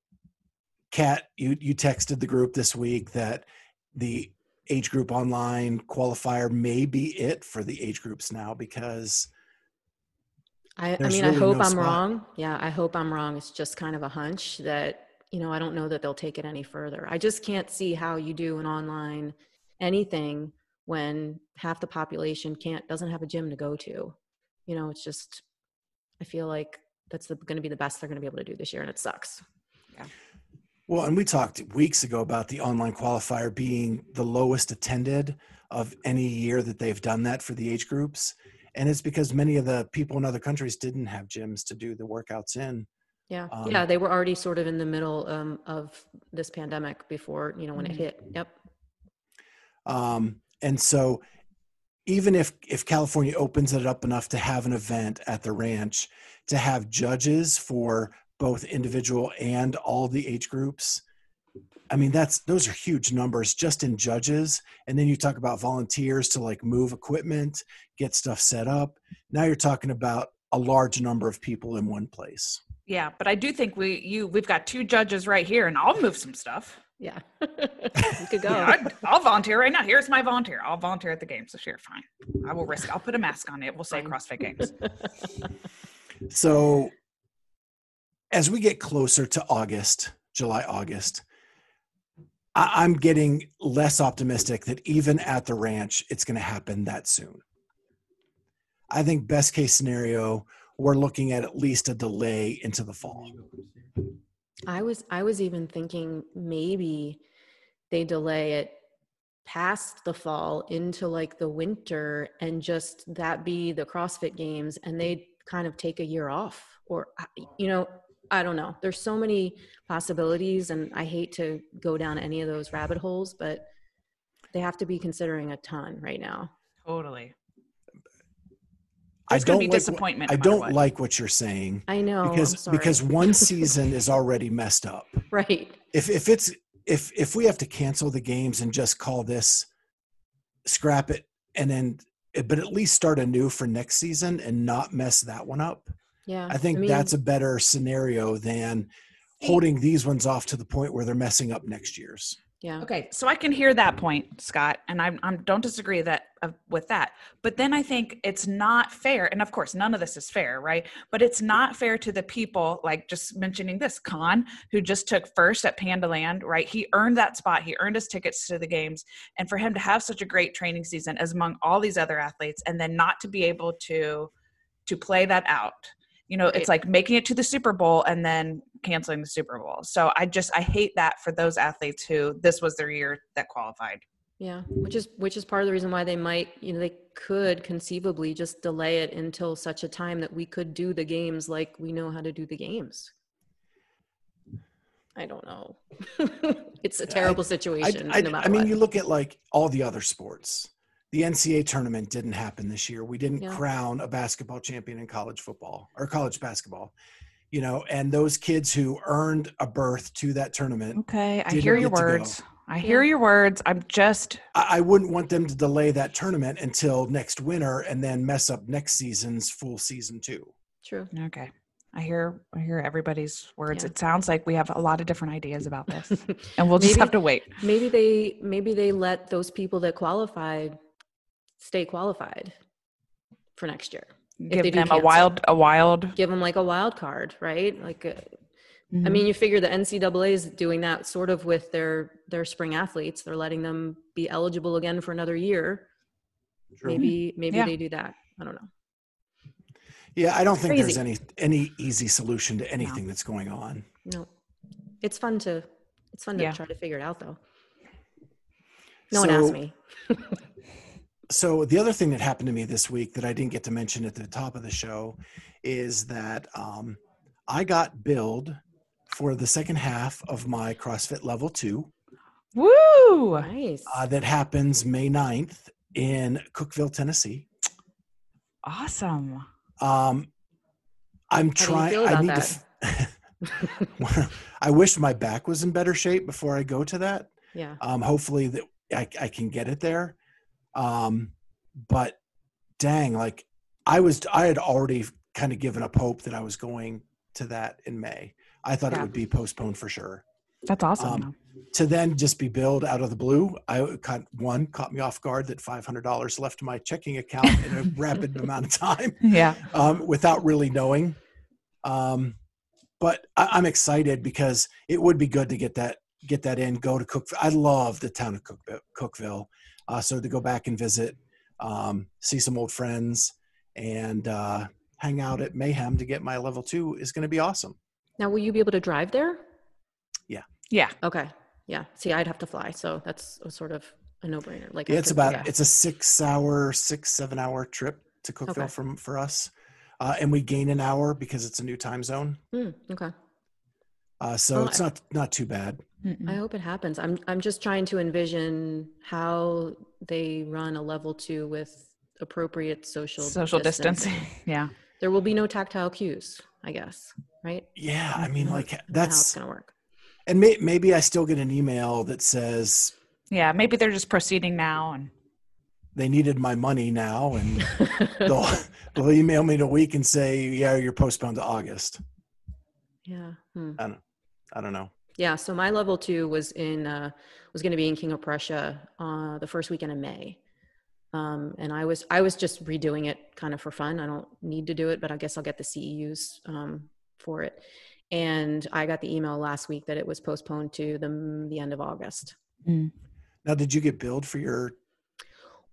Cat, you you texted the group this week that the age group online qualifier may be it for the age groups now because I, I mean, really I hope no I'm spot. wrong. Yeah, I hope I'm wrong. It's just kind of a hunch that, you know, I don't know that they'll take it any further. I just can't see how you do an online anything when half the population can't, doesn't have a gym to go to. You know, it's just, I feel like that's going to be the best they're going to be able to do this year, and it sucks. Well and we talked weeks ago about the online qualifier being the lowest attended of any year that they've done that for the age groups and it's because many of the people in other countries didn't have gyms to do the workouts in Yeah. Um, yeah. They were already sort of in the middle um, of this pandemic before, you know, when it hit. Yep. um, and so even if if california opens it up enough to have an event at the ranch to have judges for both individual and all the age groups i mean that's those are huge numbers just in judges and then you talk about volunteers to like move equipment get stuff set up now you're talking about a large number of people in one place Yeah. But I do think we, you, we've got two judges right here and I'll move some stuff. Yeah. you could go. Yeah, I, will volunteer right now. Here's my volunteer. I'll volunteer at the games this year. Fine. I will risk. I'll put a mask on it. We'll say CrossFit Games. So, as we get closer to August, July, August, I- I'm getting less optimistic that even at the ranch, it's going to happen that soon. I think best case scenario, we're looking at at least a delay into the fall. I was I was even thinking maybe they delay it past the fall into like the winter and just that be the CrossFit games and they kind of take a year off or you know I don't know. There's so many possibilities and I hate to go down any of those rabbit holes but they have to be considering a ton right now. Totally. I There's going don't to be like disappointment. I no matter don't what. like what you're saying I know I'm because sorry. because one season is already messed up. right. if if it's if if we have to cancel the games and just call this scrap it and then but at least start anew for next season and not mess that one up Yeah. i think mean, that's a better scenario than holding these ones off to the point where they're messing up next year's yeah. Okay, so I can hear that point, Scott, and I I'm, don't disagree that uh, with that. But then I think it's not fair, and of course, none of this is fair, right? But it's not fair to the people, like just mentioning this Khan, who just took first at Panda Land, right? He earned that spot, he earned his tickets to the games, and for him to have such a great training season as among all these other athletes, and then not to be able to to play that out. You know, it's like making it to the Super Bowl and then canceling the Super Bowl. So I just I hate that for those athletes who this was their year that qualified. Yeah, which is which is part of the reason why they might, you know, they could conceivably just delay it until such a time that we could do the games like we know how to do the games. I don't know. it's a terrible I, situation. I, no matter I mean what. you look at like all the other sports the ncaa tournament didn't happen this year we didn't Yeah. crown a basketball champion in college football or college basketball you know and those kids who earned a berth to that tournament Okay, I hear your get to go. words. I hear your words. I'm just I I wouldn't want them to delay that tournament until next winter and then mess up next season's full season too. True. okay. I hear I hear everybody's words. Yeah. It sounds like we have a lot of different ideas about this. And we'll just Maybe- have to wait. maybe they maybe they let those people that qualified stay qualified for next year. Give they do them a wild a wild Give them like a wild card, right? Like uh, I Mhm. mean, you figure the NCAA is doing that sort of with their their spring athletes. They're letting them be eligible again for another year. Maybe maybe Yeah. they do that. I don't know. Yeah, I don't think there's any any easy solution to anything that's going on. No, it's fun to it's fun to Yeah. try to figure it out though. No one asked me. So the other thing that happened to me this week that I didn't get to mention at the top of the show is that um, I got billed for the second half of my CrossFit Level Two Woo! Nice. uh, that happens May 9th in Cookeville, Tennessee. Awesome. Um, I'm How do you trying. I about need to. f- I wish my back was in better shape before I go to that. yeah. Um, hopefully that I, I can get it there. Um, but dang, like I was, I had already kind of given up hope that I was going to that in May. I thought it would be postponed for sure. That's awesome. Um, To then just be billed out of the blue, I caught one caught me off guard that five hundred dollars left my checking account in a rapid amount of time yeah. um, without really knowing. Um, but I, I'm excited because it would be good to get that get that in. Go to Cook. I love the town of Cookeville. Cookeville. Uh, so to go back and visit, um, see some old friends, and uh, hang out at Mayhem to get my level two is going to be awesome. Now, will you be able to drive there? Yeah. Yeah. Okay. Yeah. See, I'd have to fly, so that's a sort of a no-brainer. Like, Yeah, it's could- about yeah. it's a six hour, six seven hour trip to Cookeville Okay. from for us, uh, and we gain an hour because it's a new time zone. Hmm, okay. Uh, so Well, it's not not too bad. Mm-mm. I hope it happens. I'm I'm just trying to envision how they run a level two with appropriate social Social distancing. Yeah. There will be no tactile cues, I guess, right? Yeah, I mean, like know how it's that's gonna work. and may, maybe I still get an email that says Yeah. Maybe they're just proceeding now and they needed my money now, and they'll they'll email me in a week and say, yeah, you're postponed to August. yeah. Hmm. I don't know. Yeah, so my level two was in uh, was going to be in King of Prussia uh, the first weekend of May, um, and I was I was just redoing it kind of for fun. I don't need to do it, but I guess I'll get the CEUs um, for it. And I got the email last week that it was postponed to the the end of August. Mm. Now, did you get billed for your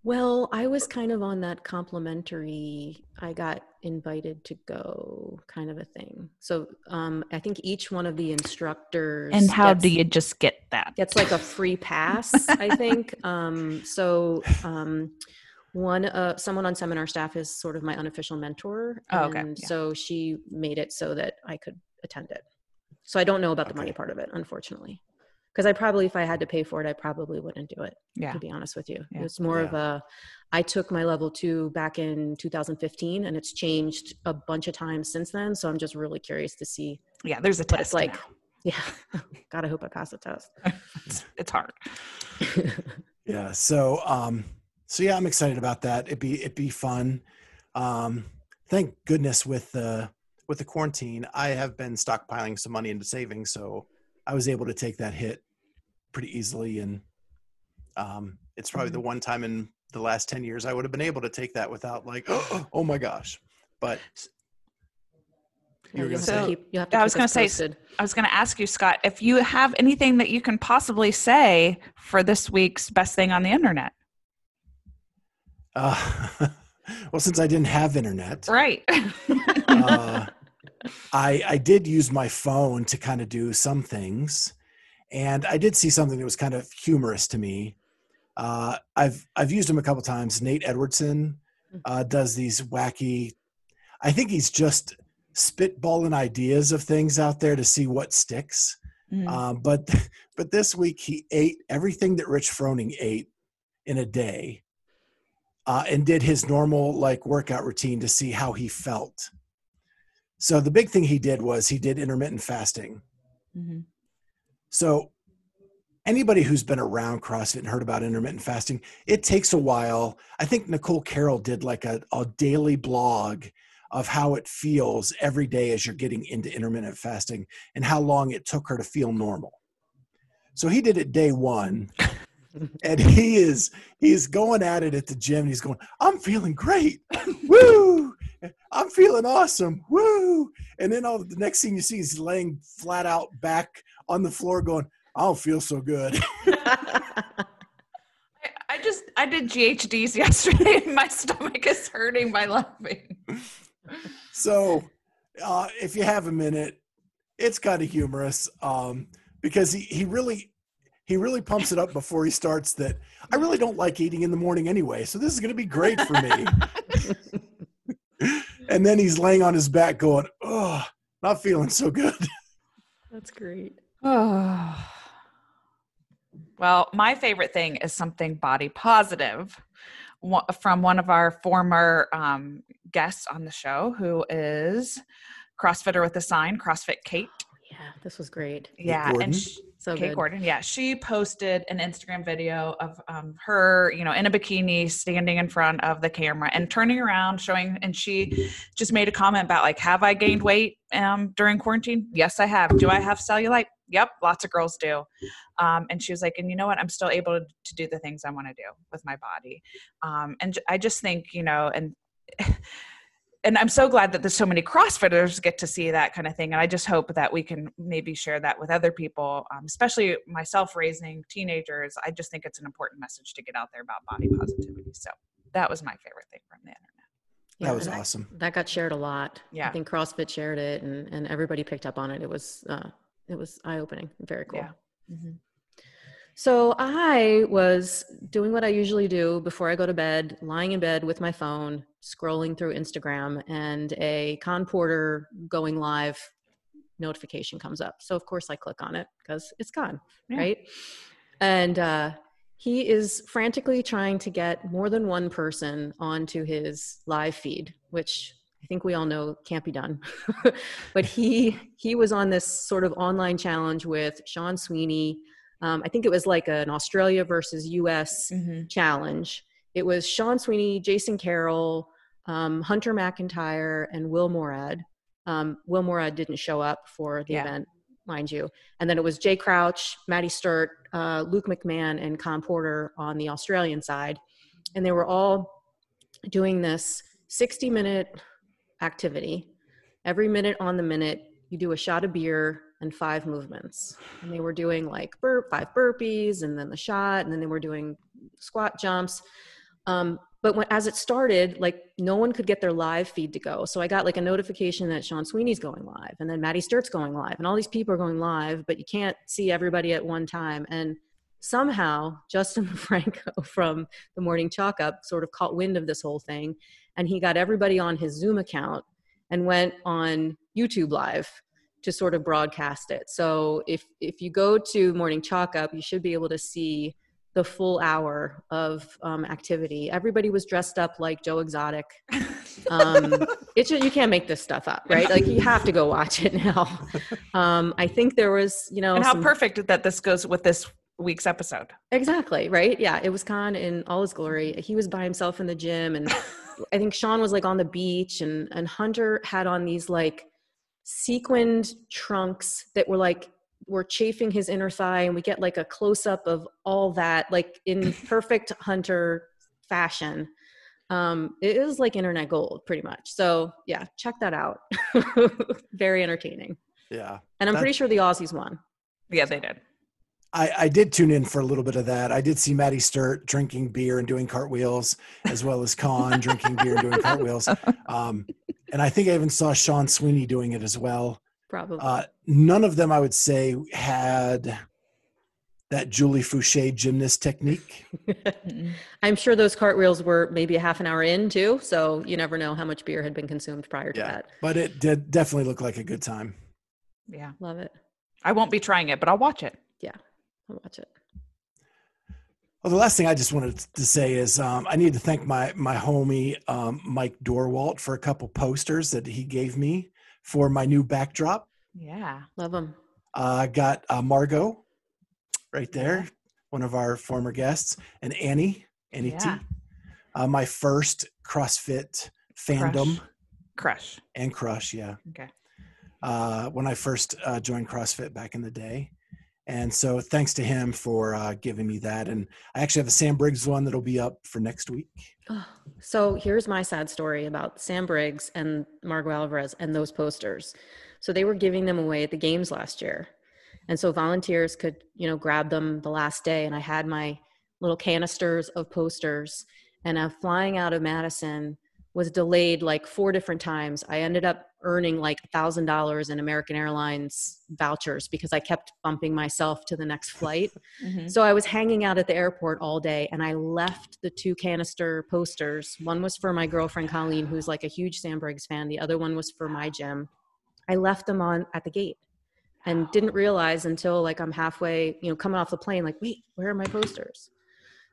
well, I was kind of on that complimentary, I got invited to go kind of a thing. So um, I think each one of the instructors. And how gets, do you just get that? Gets like a free pass, I think. Um, so um, one, uh, someone on seminar staff is sort of my unofficial mentor. Oh, okay. Yeah. So she made it so that I could attend it. So I don't know about the money part of it, unfortunately because I probably, if I had to pay for it, I probably wouldn't do it. Yeah. To be honest with you, yeah. it's more yeah. of a. I took my level two back in 2015, and it's changed a bunch of times since then. So I'm just really curious to see. Yeah, there's a test. It's like, now. yeah. God, I hope I pass the test. it's, it's hard. yeah. So, um, so yeah, I'm excited about that. It'd be it'd be fun. Um, thank goodness with the with the quarantine, I have been stockpiling some money into savings, so I was able to take that hit pretty easily. And um, it's probably the mm-hmm. one time in the last 10 years I would have been able to take that without like, oh, oh my gosh. But you were going so, to keep, you have to I was going to say, I was going to ask you, Scott, if you have anything that you can possibly say for this week's best thing on the internet. Uh, well, since I didn't have internet, right? uh, I, I did use my phone to kind of do some things, and I did see something that was kind of humorous to me. Uh, I've I've used him a couple times. Nate Edwardson mm. uh, does these wacky. I think he's just spitballing ideas of things out there to see what sticks. Mm. Um, but but this week he ate everything that Rich Froning ate in a day, uh, and did his normal like workout routine to see how he felt. So the big thing he did was he did intermittent fasting. Mm-hmm. So anybody who's been around CrossFit and heard about intermittent fasting, it takes a while. I think Nicole Carroll did like a, a daily blog of how it feels every day as you're getting into intermittent fasting and how long it took her to feel normal. So he did it day one. and he is he's going at it at the gym. and he's going, I'm feeling great. Woo! I'm feeling awesome. Woo! And then all the next thing you see is laying flat out back on the floor going, I don't feel so good. I, I just I did GHDs yesterday and my stomach is hurting by laughing. So uh, if you have a minute, it's kind of humorous um, because he, he really he really pumps it up before he starts that I really don't like eating in the morning anyway, so this is going to be great for me. and then he's laying on his back going, "Oh, not feeling so good." That's great. Oh. Well, my favorite thing is something body positive from one of our former um, guests on the show, who is CrossFitter with a sign, CrossFit Kate. Yeah, this was great. Yeah, and she, so Kate good. Gordon, yeah, she posted an Instagram video of um, her, you know, in a bikini, standing in front of the camera and turning around, showing. And she just made a comment about like, "Have I gained weight um, during quarantine? Yes, I have. Do I have cellulite? Yep, lots of girls do." Um, and she was like, "And you know what? I'm still able to do the things I want to do with my body." Um, and I just think, you know, and and I'm so glad that there's so many CrossFitters get to see that kind of thing. And I just hope that we can maybe share that with other people, um, especially myself raising teenagers. I just think it's an important message to get out there about body positivity. So that was my favorite thing from the internet. Yeah, that was awesome. That, that, got shared a lot. Yeah. I think CrossFit shared it and, and everybody picked up on it. It was, uh, it was eye opening. Very cool. Yeah. Mm-hmm. So I was doing what I usually do before I go to bed, lying in bed with my phone, scrolling through Instagram, and a Khan Porter going live notification comes up. So of course I click on it because it's Khan, yeah. right? And uh, he is frantically trying to get more than one person onto his live feed, which I think we all know can't be done. but he he was on this sort of online challenge with Sean Sweeney um, I think it was like an Australia versus US mm-hmm. challenge. It was Sean Sweeney, Jason Carroll, um, Hunter McIntyre, and Will Morad. Um, Will Morad didn't show up for the yeah. event, mind you. And then it was Jay Crouch, Maddie Sturt, uh, Luke McMahon, and Khan Porter on the Australian side. And they were all doing this 60 minute activity. Every minute on the minute, you do a shot of beer and five movements. And they were doing like burp, five burpees, and then the shot, and then they were doing squat jumps. Um, but when, as it started, like no one could get their live feed to go. So I got like a notification that Sean Sweeney's going live, and then Maddie Sturt's going live, and all these people are going live, but you can't see everybody at one time. And somehow Justin Franco from the Morning Chalk Up sort of caught wind of this whole thing, and he got everybody on his Zoom account and went on YouTube live to sort of broadcast it. So if if you go to Morning Chalk Up, you should be able to see the full hour of um, activity. Everybody was dressed up like Joe Exotic. Um, it's you can't make this stuff up, right? Like you have to go watch it now. Um, I think there was, you know, and how some- perfect that this goes with this week's episode. Exactly, right? Yeah, it was Khan in all his glory. He was by himself in the gym and I think Sean was like on the beach and and Hunter had on these like sequined trunks that were like were chafing his inner thigh and we get like a close up of all that like in perfect Hunter fashion. Um it is like internet gold pretty much. So, yeah, check that out. Very entertaining. Yeah. And I'm That- pretty sure the Aussies won. Yeah, they did. I, I did tune in for a little bit of that. I did see Maddie Sturt drinking beer and doing cartwheels, as well as Khan drinking beer and doing cartwheels. Um, and I think I even saw Sean Sweeney doing it as well. Probably. Uh, none of them, I would say, had that Julie Foucher gymnast technique. I'm sure those cartwheels were maybe a half an hour in too, so you never know how much beer had been consumed prior to Yeah. that. But it did definitely look like a good time. Yeah. Love it. I won't be trying it, but I'll watch it. I'll watch it. Well, the last thing I just wanted to say is um, I need to thank my my homie um, Mike Dorwalt for a couple posters that he gave me for my new backdrop. Yeah. Love them. I got uh, Margaux right there, one of our former guests, and Annie, Annie Yeah. T. Uh, my first CrossFit fandom Crush. Crush. and crush, yeah. Okay. Uh, when I first uh, joined CrossFit back in the day. And so thanks to him for uh, giving me that. And I actually have a Sam Briggs one that'll be up for next week. So here's my sad story about Sam Briggs and Margaux Alvarez and those posters. So they were giving them away at the games last year. And so volunteers could, you know, grab them the last day. And I had my little canisters of posters. And uh, flying out of Madison was delayed like four different times. I ended up earning like $1,000 in American Airlines vouchers because I kept bumping myself to the next flight. Mhm. So I was hanging out at the airport all day and I left the two canister posters. One was for my girlfriend Colleen, who's like a huge Sam Briggs fan. The other one was for my gym. I left them on at the gate and didn't realize until like I'm halfway, you know, coming off the plane, like, wait, where are my posters?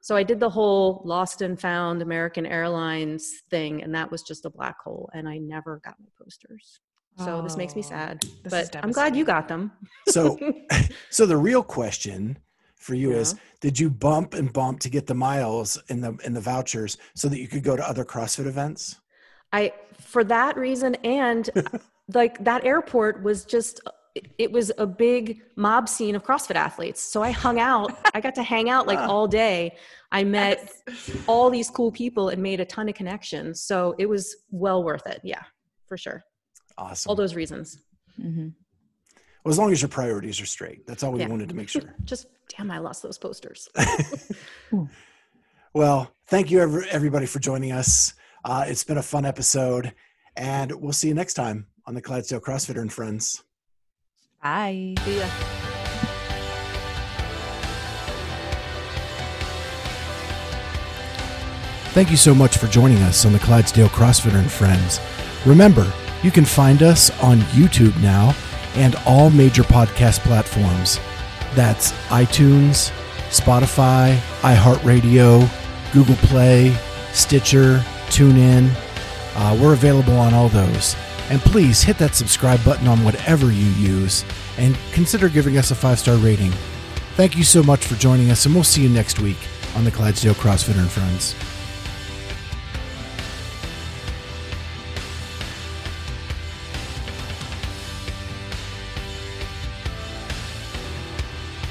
So I did the whole lost and found American Airlines thing, and that was just a black hole, and I never got my posters. So this makes me Oh, sad, but I'm glad you got them. So, so the real question for you is: Did you bump and bump to get the miles in the in the vouchers so that you could go to other CrossFit events? I for that reason and like that airport was just it- it was a big mob scene of CrossFit athletes. So I hung out. I got to hang out like all day. I met all these cool people and made a ton of connections. So it was well worth it. Yeah, for sure. Awesome. All those reasons. Mm-hmm. well, as long as your priorities are straight, that's all we Yeah. wanted to make sure. Just damn, I lost those posters. Well, thank you every, everybody for joining us. Uh, it's been a fun episode, and we'll see you next time on the Clydesdale CrossFitter and Friends. Bye. See ya. Thank you so much for joining us on the Clydesdale CrossFitter and Friends. Remember, you can find us on YouTube now and all major podcast platforms. That's iTunes, Spotify, iHeartRadio, Google Play, Stitcher, TuneIn. Uh, we're available on all those. And please hit that subscribe button on whatever you use and consider giving us a five star rating. Thank you so much for joining us, and we'll see you next week on the Clydesdale CrossFitter and Friends.